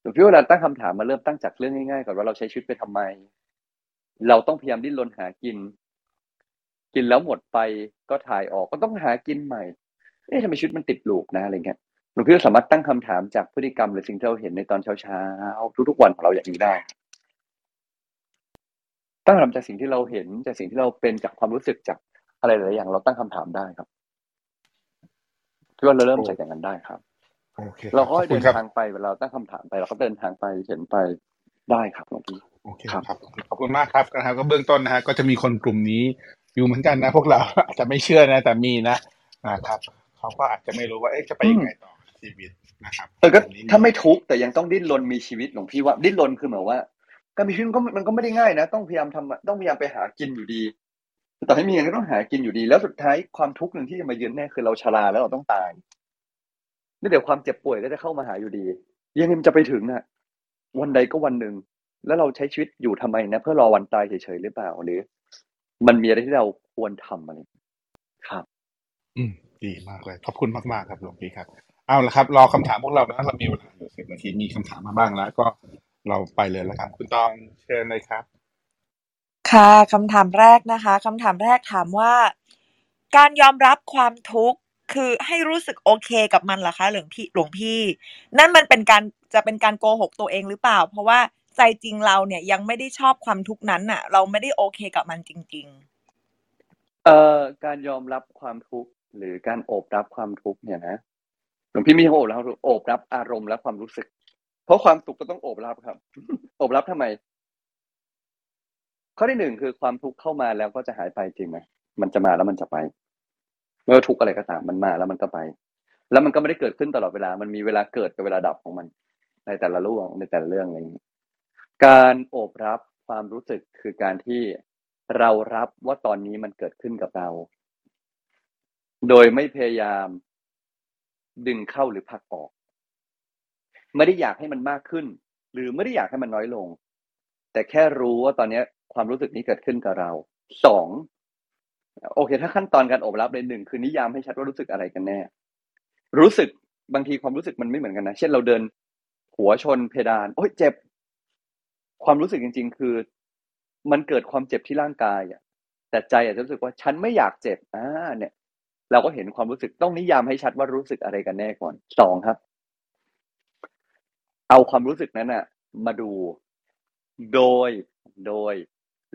หรือพี่ว่าเราตั้งคำถามมาเริ่มตั้งจากเรื่องง่ายๆก่อนว่าเราใช้ชีวิตไปทำไม เราต้องพยายามดิ้นรนหากิน กินแล้วหมดไปก็ถ่ายออกก็ต้องหากินใหม่ เอ๊ะทำไมชีวิตมันติดลูปนะอะไรเงี้ยหลวงพี่ก็สามารถตั้งคำถามจากพฤติกรรมหรือสิ่งที่เราเห็นในตอนเช้าๆทุกๆวันของเราอย่างนี้ได้ ตั้งคำถามจากสิ่งที่เราเห็นจากสิ่งที่เราเป็นจากความรู้สึกจากอะไรหลายๆอย่าง เราตั้งคำถามได้ครับพี่ว่าเราเริ่มจากอย่างนั้นได้ครับโอเคเราขก็อบคุเดิณนครับทางไปเวลาเราตั้งคำถามไปเราก็เดินทางไปเห็นไปได้ครับหลวงพี่โอเคครับครับขอบคุณมากครับนะครับ ก็เบื้องต้นนะฮะก็จะมีคนกลุ่มนี้ อยู่เหมือนกันนะพวกเราอาจจะไม่เชื่อนะแต่มีนะนะครับเขาก็อาจจะไม่รู้ว่าเอ๊ะจะไปยังไงต่อชีวิตนะครับเออก็กลุ่นี้ถ้าไม่ทุกข์แต่ยังต้องดิ้นรนมีชีวิตหลวงพี่ว่าดิ้นรนคือหมายว่าการมีชีวิตมันก็มันก็ไม่ได้ง่ายนะ ต้องพยายามทำต้องพยายามไปหากินอยู่ดีแต่ให้มีเงินก็ต้องหากินอยู่ดี แล้วสุดท้ายความทุกข์หนึ่งที่จะมาเยือนแน่คือเราชราแล้วเราต้องตายนี่เดี๋ยวความเจ็บป่วยก็จะเข้ามาหาอยู่ดียังไงมันจะไปถึงอะ วันใดก็วันหนึ่งแล้วเราใช้ชีวิตอยู่ทำไมนะ เพื่อรอวันตายเฉยๆหรือเปล่าหรือ มันมีอะไรที่เราควรทำอะไรครับ อืมดีมากเลย ขอบคุณมากๆครับหลวงพี่ครับ เอาละครับ รอคำถามพวกเรานะเรามีเวลาอยู่สิบนาทีมีคำถามมาบ้างแล้ว ก็เราไปเลยแล้วครับ คุณตองเชิญเลยครับ ค่ะคำถามแรกนะคะคำถามแรกถามว่า การยอมรับความทุกข์คือให้รู้สึกโอเคกับมันเหรอคะหลวงพี่หลวงพี่ นั่นมันเป็นการจะเป็นการโกหกตัวเองหรือเปล่า เพราะว่า ใจจริงเราเนี่ยยังไม่ได้ชอบความทุกข์นั้นน่ะ เราไม่ได้โอเคกับมันจริงเอ่อการยอมรับความทุกข์หรือการโอบรับความทุกข์เนี่ยนะหลวงพี่ม่ใช่โอบรับโอบรับอารมณ์และความรู้สึก เพราะความสุขก็ต้องโอบรับครับ โอบรับทำไม ข้อที่หนึ่งคือความทุกข์เข้ามาแล้วก็จะหายไปจริงไหมมันจะมาแล้วมันจะไปไม่ว่าทุกข์อะไรก็ตามมันมาแล้วมันก็ไป แล้วมันก็ไม่ได้เกิดขึ้นตลอดเวลา มันมีเวลาเกิดกับเวลาดับของมัน ในแต่ละรื่องในแต่ละเรื่องอะไรอย่างนี้ การโอบรับความรู้สึกคือการที่เรารับว่าตอนนี้มันเกิดขึ้นกับเรา โดยไม่พยายาม ดึงเข้าหรือผลักออก ไม่ได้อยากให้มันมากขึ้น หรือไม่ได้อยากให้มันน้อยลง แต่แค่รู้ว่าตอนนี้ความรู้สึกนี้เกิดขึ้นกับเราสองโอเค ถ้าขั้นตอนการโอบรับเลยหนึ่งคือนิยามให้ชัดว่ารู้สึกอะไรกันแน่ รู้สึกบางทีความรู้สึกมันไม่เหมือนกันนะ เช่นเราเดิน หัวชนเพดาน โอ้ยเจ็บ ความรู้สึกจริง ๆ คือ มันเกิดความเจ็บที่ร่างกายอะแต่ใจอาจจะรู้สึกว่าฉันไม่อยากเจ็บอ่าเนี่ย เราก็เห็นความรู้สึกต้องนิยามให้ชัดว่ารู้สึกอะไรกันแน่ก่อนสองครับ เอาความรู้สึกนั้นอะ มาดู โดย โดย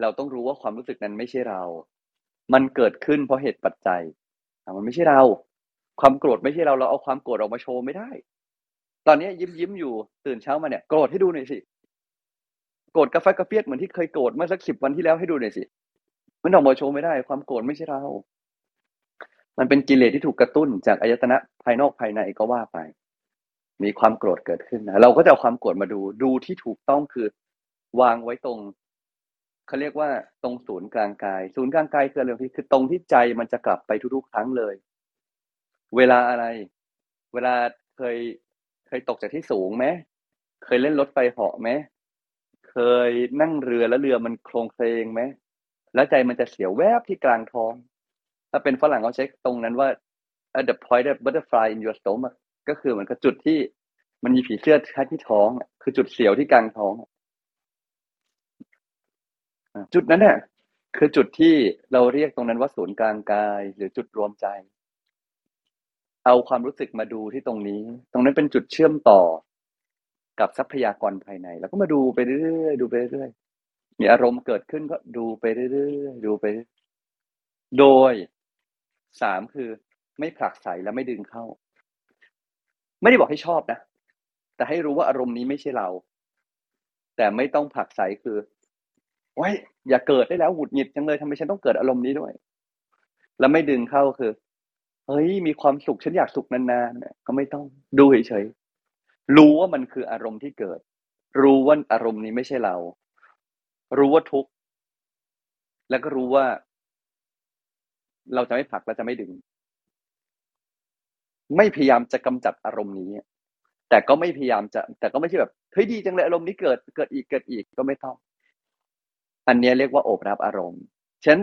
เราต้องรู้ว่าความรู้สึกนั้นไม่ใช่เรา มันเกิดขึ้นเพราะเหตุปัจจัยมันไม่ใช่เรา ความโกรธไม่ใช่เราเราเอาความโกรธออกมาโชว์ไม่ได้ ตอนนี้ยิ้มยิ้มอยู่ตื่นเช้ามาเนี่ยโกรธให้ดูหน่อยสิ โกรธกระฟัดกระเฟียดเหมือนที่เคยโกรธเมื่อสักสิบวันที่แล้วให้ดูหน่อยสิ มันออกมาโชว์ไม่ได้ ความโกรธไม่ใช่เรา มันเป็นกิเลสที่ถูกกระตุ้นจากอายตนะภายนอกภายในก็ว่าไป มีความโกรธเกิดขึ้นนะเราก็จะเอาความโกรธมาดู ดูที่ถูกต้องคือ วางไว้ตรงเขาเรียกว่าตรงศูนย์กลางกาย ศูนย์กลางกายคืออะไรพี่คือตรงที่ใจมันจะกลับไปทุกๆครั้งเลย เวลาอะไร เวลาเคยเคยตกจากที่สูงไหมเคยเล่นรถไฟเหาะไหม เคยนั่งเรือแล้วเรือมันโครงเคลงไหมแล้วใจมันจะเสียวแวบที่กลางท้อง ถ้าเป็นฝรั่งเขาใช้ตรงนั้นว่า at the point of butterfly in your stomach ก็คือเหมือนกับจุดที่มันมีผีเสื้อทัที่ท้อง คือจุดเสียวที่กลางท้อง จุดนั้นเนี่ยคือจุดที่เราเรียกตรงนั้นว่าศูนย์กลางกาย หรือจุดรวมใจ เอาความรู้สึกมาดูที่ตรงนี้ ตรงนั้นเป็นจุดเชื่อมต่อ กับทรัพยากรภายใน แล้วก็มาดูไปเรื่อยๆดูไปเรื่อยๆมีอารมณ์เกิดขึ้นก็ดูไปเรื่อยๆดูไป โดยสามคือไม่ผลักใสและไม่ดึงเข้า ไม่ได้บอกให้ชอบนะ แต่ให้รู้ว่าอารมณ์นี้ไม่ใช่เรา แต่ไม่ต้องผลักใสคือไว้อย่าเกิดได้แล้วหงุดหงิดจังเลยทำไมฉันต้องเกิดอารมณ์นี้ด้วย แล้วไม่ดึงเข้าคือ เฮ้ย มีความสุขฉันอยากสุขนานๆก็ไม่ต้องดูเฉยๆ รู้ว่ามันคืออารมณ์ที่เกิด รู้ว่าอารมณ์นี้ไม่ใช่เรา รู้ว่าทุกข์แล้วก็รู้ว่า เราจะไม่ผลักและจะไม่ดึง ไม่พยายามจะกำจัดอารมณ์นี้ แต่ก็ไม่พยายามจะ แต่ก็ไม่ใช่แบบเฮ้ยดีจังเลยอารมณ์นี้เกิดเกิดอีกเกิดอีกก็ไม่ต้อง อันนี้เรียกว่าโอบรับอารมณ์ฉัน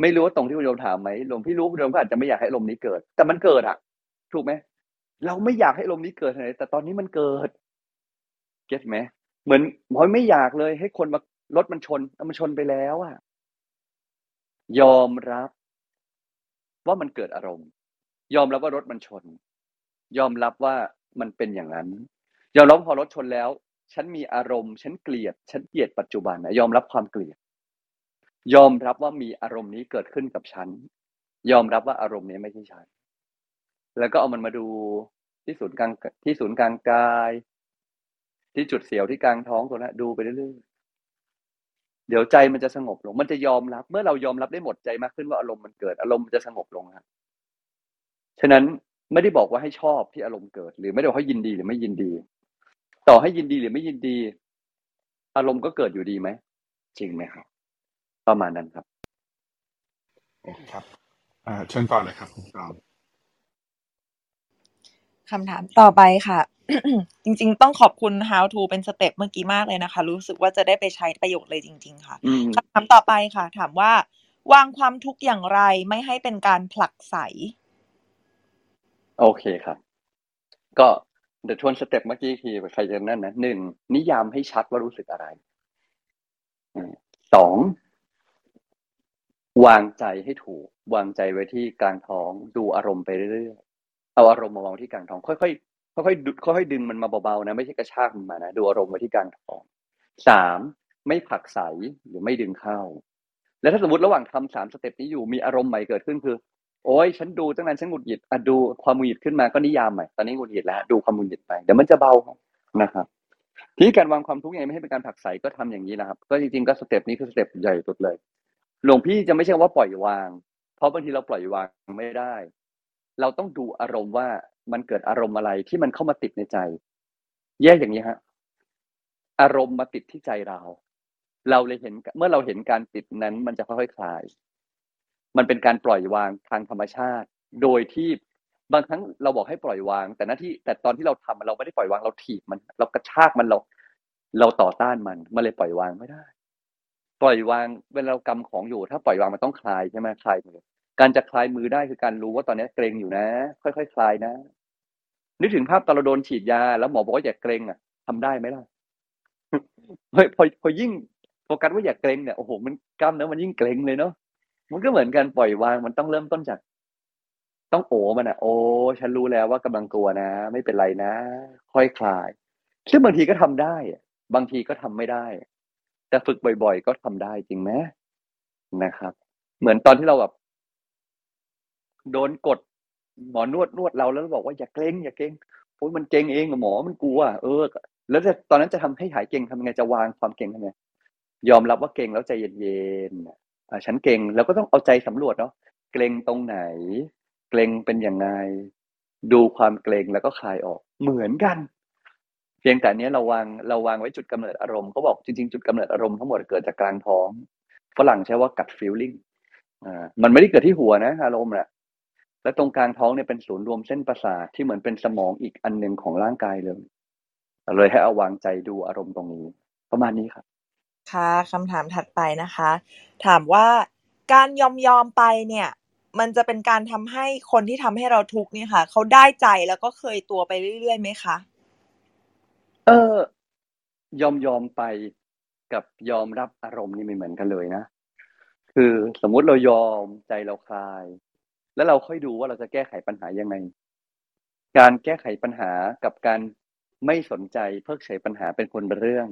ไม่รู้ว่าตรงที่คุณโยมถามไหมหลวงพี่รู้คุณโยมก็อาจจะไม่อยากให้อารมณ์นี้เกิด แต่มันเกิดอะ ถูกไหม เราไม่อยากให้อารมณ์นี้เกิดไหนแต่ตอนนี้มันเกิด เก็ตไหมเหมือนหมอยไม่อยากเลย ให้คนมารถมันชนมันชนไปแล้วอะยอมรับ ว่ามันเกิดอารมณ์ ยอมรับว่ารถมันชน ยอมรับว่ามันเป็นอย่างนั้น ยอมรับพอรถชนแล้ว ฉันมีอารมณ์ ฉันเกลียด ฉันเกลียดปัจจุบันนะยอมรับความเกลียด ยอมรับว่ามีอารมณ์นี้เกิดขึ้นกับฉัน ยอมรับว่าอารมณ์นี้ไม่ใช่ฉัน แล้วก็เอามันมาดูที่ศูนย์กลางที่ศูนย์กลางกาย ที่จุดเสียวที่กลางท้องตัวนั้นดูไปเรื่อยๆเดี๋ยวใจมันจะสงบลง มันจะยอมรับ เมื่อเรายอมรับได้หมดใจมากขึ้นว่าอารมณ์มันเกิด อารมณ์มันจะสงบลงครับฉะนั้นไม่ได้บอกว่าให้ชอบที่อารมณ์เกิด หรือไม่ได้บอกให้ยินดีหรือไม่ยินดี ต่อให้ยินดีหรือไม่ยินดี อารมณ์ก็เกิดอยู่ดีไหมจริงไหมครับ ประมาณนั้นครับ ครับเชิญต่อเลยครับคุณจอม คำถามต่อไปค่ะ จริง ๆ ต้องขอบคุณ how to เป็น step เมื่อกี้มากเลยนะคะ รู้สึกว่าจะได้ไปใช้ประโยชน์เลยจริง ๆ ค่ะคำถามต่อไปค่ะ ถามว่า วางความทุกข์อย่างไรไม่ให้เป็นการผลักไส โอเคครับ ก็เดี๋ยวทวน step เมื่อกี้คือใครจะนั่นนะหนึ่งนิยามให้ชัดว่ารู้สึกอะไรสองวางใจให้ถูก วางใจไว้ที่กลางท้องดูอารมณ์ไปเรื่อยๆ เอาอารมณ์มาวางที่กลางท้อง ค่อยๆค่อยๆดึค่อยๆดึงมันมาเบาๆนะไม่ใช่กระชากมันมานะดูอารมณ์ไว้ที่กลางท้องสามไม่ผลักใสหรือไม่ดึงเข้า แล้วถ้าสมมติระหว่างทำสามสเต็ปนี้อยู่มีอารมณ์ใหม่เกิดขึ้นคือ โอ้ยฉันดูตั้งนานฉันหงุดหงิดอะดูความหงุดหงิดขึ้นมาก็นิยามใหม่ตอนนี้หงุดหงิดแล้วดูความหงุดหงิดไปเดี๋ยวมันจะเบานะครับที่การวางความทุกข์ยังไม่ให้เป็นการผักใสก็ทำอย่างนี้นะครับ ก็จริงๆก็สเต็ปนี้คือสเต็ปใหญ่สุดเลย หลวงพี่จะไม่ใช่ว่าปล่อยวาง เพราะบางทีเราปล่อยวางไม่ได้ เราต้องดูอารมณ์ว่ามันเกิดอารมณ์อะไรที่มันเข้ามาติดในใจ แยกอย่างนี้ฮะ อารมณ์มาติดที่ใจเรา เราเลยเห็นเมื่อเราเห็นการติดนั้น มันจะค่อยๆคลาย มันเป็นการปล่อยวางทางธรรมชาติ โดยที่บางครั้งเราบอกให้ปล่อยวาง แต่หน้าที่แต่ตอนที่เราทำเราไม่ได้ปล่อยวางเราถีบมัน เรากระชากมันเราเราต่อต้านมันมันเลยปล่อยวางไม่ได้ ปล่อยวางเวลาเรากำของอยู่ ถ้าปล่อยวางมันต้องคลายใช่ไหมคลายมือ การจะคลายมือได้คือการรู้ว่าตอนนี้เกรงอยู่นะ ค่อยๆคคลายนะ นึกถึงภาพตอนเราโดนฉีดยา แล้วหมอบอกว่าอย่าเกรงอะทำได้ไหมล่ะเฮ้ยพอพอยิ่งโฟกัสว่าอย่าเกรงเนี่ยโอ้โหมันกล้ามเนื้อมันยิ่งเกรงเลยเนาะมันก็เหมือนกันปล่อยวางมันต้องเริ่มต้นจาก ต้องโอ้มันอะ โอ้ฉันรู้แล้วว่ากำลังกลัวนะ ไม่เป็นไรนะ ค่อยคลาย ซึ่งบางทีก็ทำได้บางทีก็ทำไม่ได้ แต่ฝึกบ่อย ๆ ก็ทำได้จริงไหมนะครับ เหมือนตอนที่เราแบบ โดนกดหมอนวดนวดเราแล้วบอกว่าอย่าเกรงอย่าเกรงโอ้ยมันเกรงเองหมอมันกลัวเออ แล้วจะตอนนั้นจะทำให้หายเกรงทำยังไงจะวางความเกรงทำไงยอมรับว่าเก่งแล้วใจเย็นๆอ่าฉันเก่งแล้วก็ต้องเอาใจสำรวจเนาะเกรงตรงไหน เกรงเป็นยังไง ดูความเกรงแล้วก็คลายออกเหมือนกัน เพียงแต่เนี้ยเราวางเราวางไว้จุดกำเนิดอารมณ์เขาบอกจริงๆจุดกำเนิดอารมณ์ทั้งหมดเกิดจากกลางท้องฝรั่งใช้ว่ากัดฟีลลิ่งอ่ามันไม่ได้เกิดที่หัวนะอารมณ์แหละ และตรงกลางท้องเนี่ยเป็นศูนย์รวมเส้นประสาทที่เหมือนเป็นสมองอีกอันหนึ่งของร่างกายเลยเลยให้เอาวางใจดูอารมณ์ตรงนี้ ประมาณนี้ครับ ค่ะคำถามถัดไปนะคะ ถามว่าการยอมยอมไปเนี่ย มันจะเป็นการทำให้คนที่ทำให้เราทุกข์เนี่ยค่ะเขาได้ใจแล้วก็เคยตัวไปเรื่อยๆไหมคะเออยอมยอมไปกับยอมรับอารมณ์นี่ไม่เหมือนกันเลยนะ คือสมมุติเรายอมใจเราคลาย แล้วเราค่อยดูว่าเราจะแก้ไขปัญหายังไง การแก้ไขปัญหากับการไม่สนใจเพิกเฉยปัญหาเป็นคนเรื่อง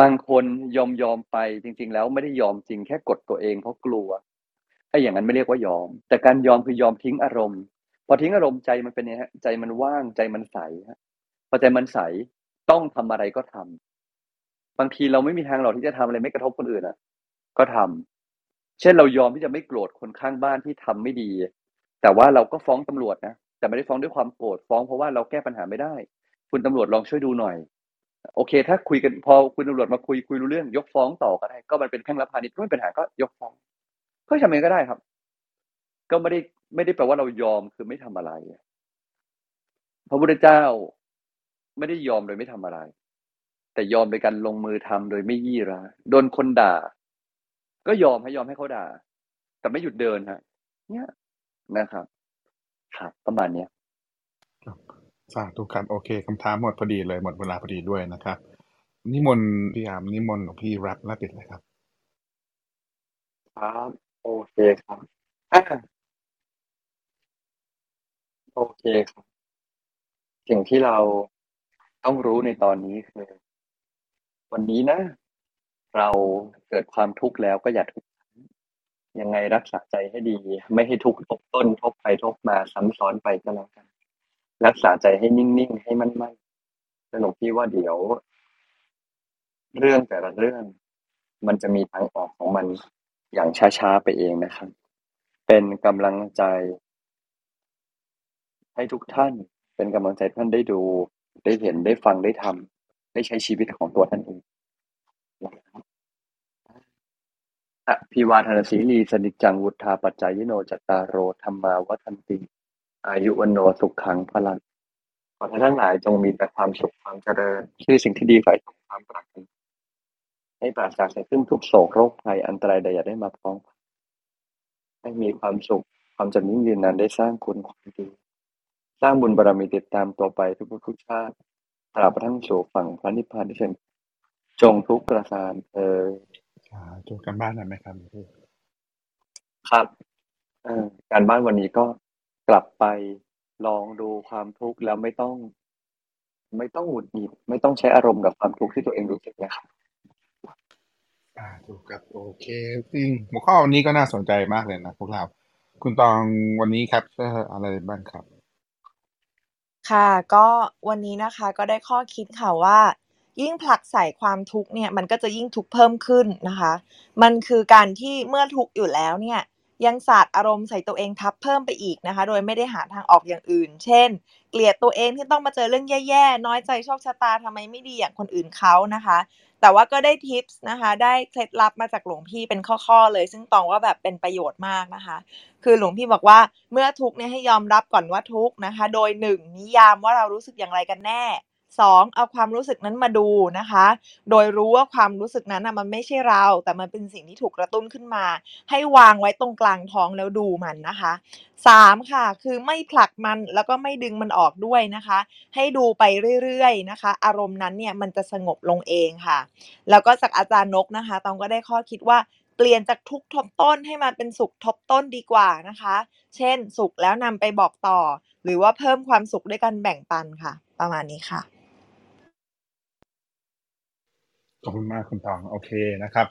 บางคนยอมยอมไปจริง ๆ แล้วไม่ได้ยอมจริงแค่กดตัวเองเพราะกลัวไอ้อย่างนั้นไม่เรียกว่ายอม แต่การยอมคือยอมทิ้งอารมณ์ พอทิ้งอารมณ์ใจมันเป็นยังไงฮะใจมันว่างใจมันใสฮะพอใจมันใสต้องทำอะไรก็ทำบางทีเราไม่มีทางหรอกที่จะทำอะไรไม่กระทบคนอื่นอะ ก็ทำ เช่นเรายอมที่จะไม่โกรธคนข้างบ้านที่ทำไม่ดี แต่ว่าเราก็ฟ้องตำรวจนะแต่ไม่ได้ฟ้องด้วยความโกรธฟ้องเพราะว่าเราแก้ปัญหาไม่ได้ คุณตำรวจลองช่วยดูหน่อย โอเค ถ้าคุยกันพอคุณตำรวจมาคุยคุยรู้เรื่องยกฟ้องต่อก็ได้ ก็มันเป็นแพ่งรับพาณิชย์ไม่เป็นปัญหาก็ยกฟ้องก็ทำเองก็ได้ครับ ก็ไม่ได้ไม่ได้แปลว่าเรายอมคือไม่ทำอะไรพระพุทธเจ้าไม่ได้ยอมโดยไม่ทำอะไร แต่ยอมโดยการลงมือทำโดยไม่ยี่ร้ายโดนคนด่า ก็ยอมให้ยอมให้เขาด่า แต่ไม่หยุดเดินฮะเนี่ยนะครับ ครับประมาณเนี้ยสาธุครับโอเคคำถามหมดพอดีเลยหมดเวลาพอดีด้วยนะครับ นิมนต์พี่อามนิมนต์หลวงพี่รับและปิดเลยครับครับโอเคครับอ่าโอเคครับ สิ่งที่เราต้องรู้ในตอนนี้คือ วันนี้นะ เราเกิดความทุกข์แล้วก็อย่าทุกข์ยังไงรักษาใจให้ดี ไม่ให้ทุกข์ทบต้นทบไปทบมาซ้ำซ้อนไปก็แล้วกัน รักษาใจให้นิ่งๆให้มั่นๆแล้วหลวงพี่ว่าเดี๋ยว เรื่องแต่ละเรื่อง มันจะมีทางออกของมันอย่างช้าๆไปเองนะครับ เป็นกำลังใจ ให้ทุกท่าน เป็นกำลังใจท่านได้ดู ได้เห็นได้ฟังได้ทำได้ใช้ชีวิตของตัวท่านเอง อภิวาทนาสีลีสนิจจังวุฒาปัจจายโนจัตตารโรธรรมาวัฒนติ อายุวันโนสุขขังพลังขอท่านทั้งหลายจงมีแต่ความสุขความเจริญ ชื่อสิ่งที่ดีฝ่ายสมความปรารถนาให้ปราศจากสิ่งซึ่งทุกโศกโรคภัยอันตรายใดอย่าได้มาพ้อง ให้มีความสุขความจำยิ่งยืนนานได้สร้างคุณความดี สร้างบุญบารมีติดตามตัวไปทุกภพทุกชาติตราบกระทั่งสู่ฝั่งพระนิพพานที่เช่น จงทุกประการเออสาธุกันบ้านหน่อยไหมครับหลวงพี่ครับเอ่อการบ้านวันนี้ก็กลับไปลองดูความทุกข์แล้วไม่ต้อง ไม่ต้องหงุดหงิดไม่ต้องใช้อารมณ์กับความทุกข์ที่ตัวเองรู้สึกนะครับสาธุครับโอเคจริงหัวข้อวันนี้ก็น่าสนใจมากเลยนะพวกเรา คุณตองวันนี้ครับเอ่ออะไรบ้างครับ ค่ะ ก็วันนี้นะคะก็ได้ข้อคิดค่ะว่า ยิ่งผลักใส่ความทุกข์เนี่ยมันก็จะยิ่งทุกข์เพิ่มขึ้นนะคะ มันคือการที่เมื่อทุกข์อยู่แล้วเนี่ยยังสาดอารมณ์ใส่ตัวเองทับเพิ่มไปอีกนะคะ โดยไม่ได้หาทางออกอย่างอื่น เช่น เกลียดตัวเองที่ต้องมาเจอเรื่องแย่ๆ น้อยใจโชคชะตาทำไมไม่ดีอย่างคนอื่นเขานะคะ แต่ว่าก็ได้ทิปส์นะคะ ได้เคล็ดลับมาจากหลวงพี่เป็นข้อๆเลย ซึ่งตองว่าแบบเป็นประโยชน์มากนะคะ คือหลวงพี่บอกว่าเมื่อทุกข์เนี่ยให้ยอมรับก่อนว่าทุกข์นะคะ โดยหนึ่งนิยามว่าเรารู้สึกอย่างไรกันแน่ สองเอาความรู้สึกนั้นมาดูนะคะ โดยรู้ว่าความรู้สึกนั้นนะมันไม่ใช่เรา แต่มันเป็นสิ่งที่ถูกกระตุ้นขึ้นมา ให้วางไว้ตรงกลางท้องแล้วดูมันนะคะสามค่ะ คือไม่ผลักมันแล้วก็ไม่ดึงมันออกด้วยนะคะ ให้ดูไปเรื่อยๆนะคะ อารมณ์นั้นเนี่ยมันจะสงบลงเองค่ะ แล้วก็จากอาจารย์นกนะคะตองก็ได้ข้อคิดว่าเปลี่ยนจากทุกทบต้นให้มันเป็นสุขทบต้นดีกว่านะคะ เช่น สุขแล้วนำไปบอกต่อ หรือว่าเพิ่มความสุขด้วยการแบ่งปันค่ะ ประมาณนี้ค่ะ ขอบคุณมากคุณตองโอเคนะครับ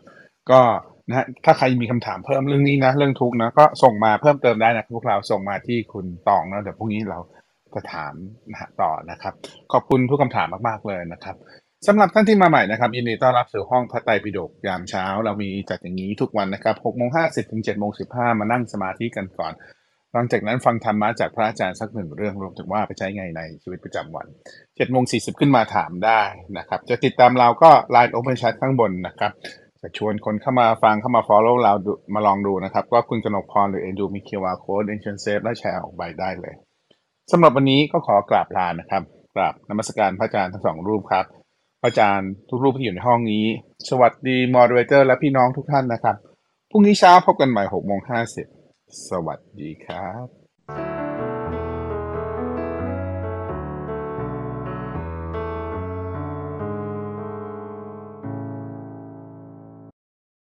ก็นะฮะถ้าใครมีคำถามเพิ่มเรื่องนี้นะ เรื่องทุกนะก็ส่งมาเพิ่มเติมได้นะพวกเราส่งมาที่คุณตองนะเดี๋ยวพรุ่งนี้เราจะถามนะต่อนะครับ ขอบคุณทุกคำถามมากๆเลยนะครับสำหรับท่านที่มาใหม่นะครับยินดีต้อนรับสู่ห้องพระไตรปิฎกยามเช้า เรามีจัดอย่างนี้ทุกวันนะครับ6โมง50ถึง7โมง15มานั่งสมาธิกันก่อน หลังจากนั้นฟังธรรมะจากพระอาจารย์สักหนึ่งเรื่องรวมถึงว่าไปใช้ไงในชีวิตประจำวัน7โมง40ขึ้นมาถามได้นะครับ จะติดตามเราก็ Line Open Chat ข้างบนนะครับจะชวนคนเข้ามาฟังเข้ามา follow เรามาลองดูนะครับว่าคุณกนกพรหรือเอ็นดูมี QR code เอ็นเชนเซฟและแชร์ออกไปได้เลยสำหรับวันนี้ก็ขอกราบลานะครับกราบนมัสการพระอาจารย์ทั้งสองรูปครับ พระอาจารย์ทุกรูปที่อยู่ในห้องนี้ สวัสดีมอดเรเตอร์และพี่น้องทุกท่านนะครับพรุ่งนี้เช้าพบกันใหม่6โมง50 สวัสดีครับ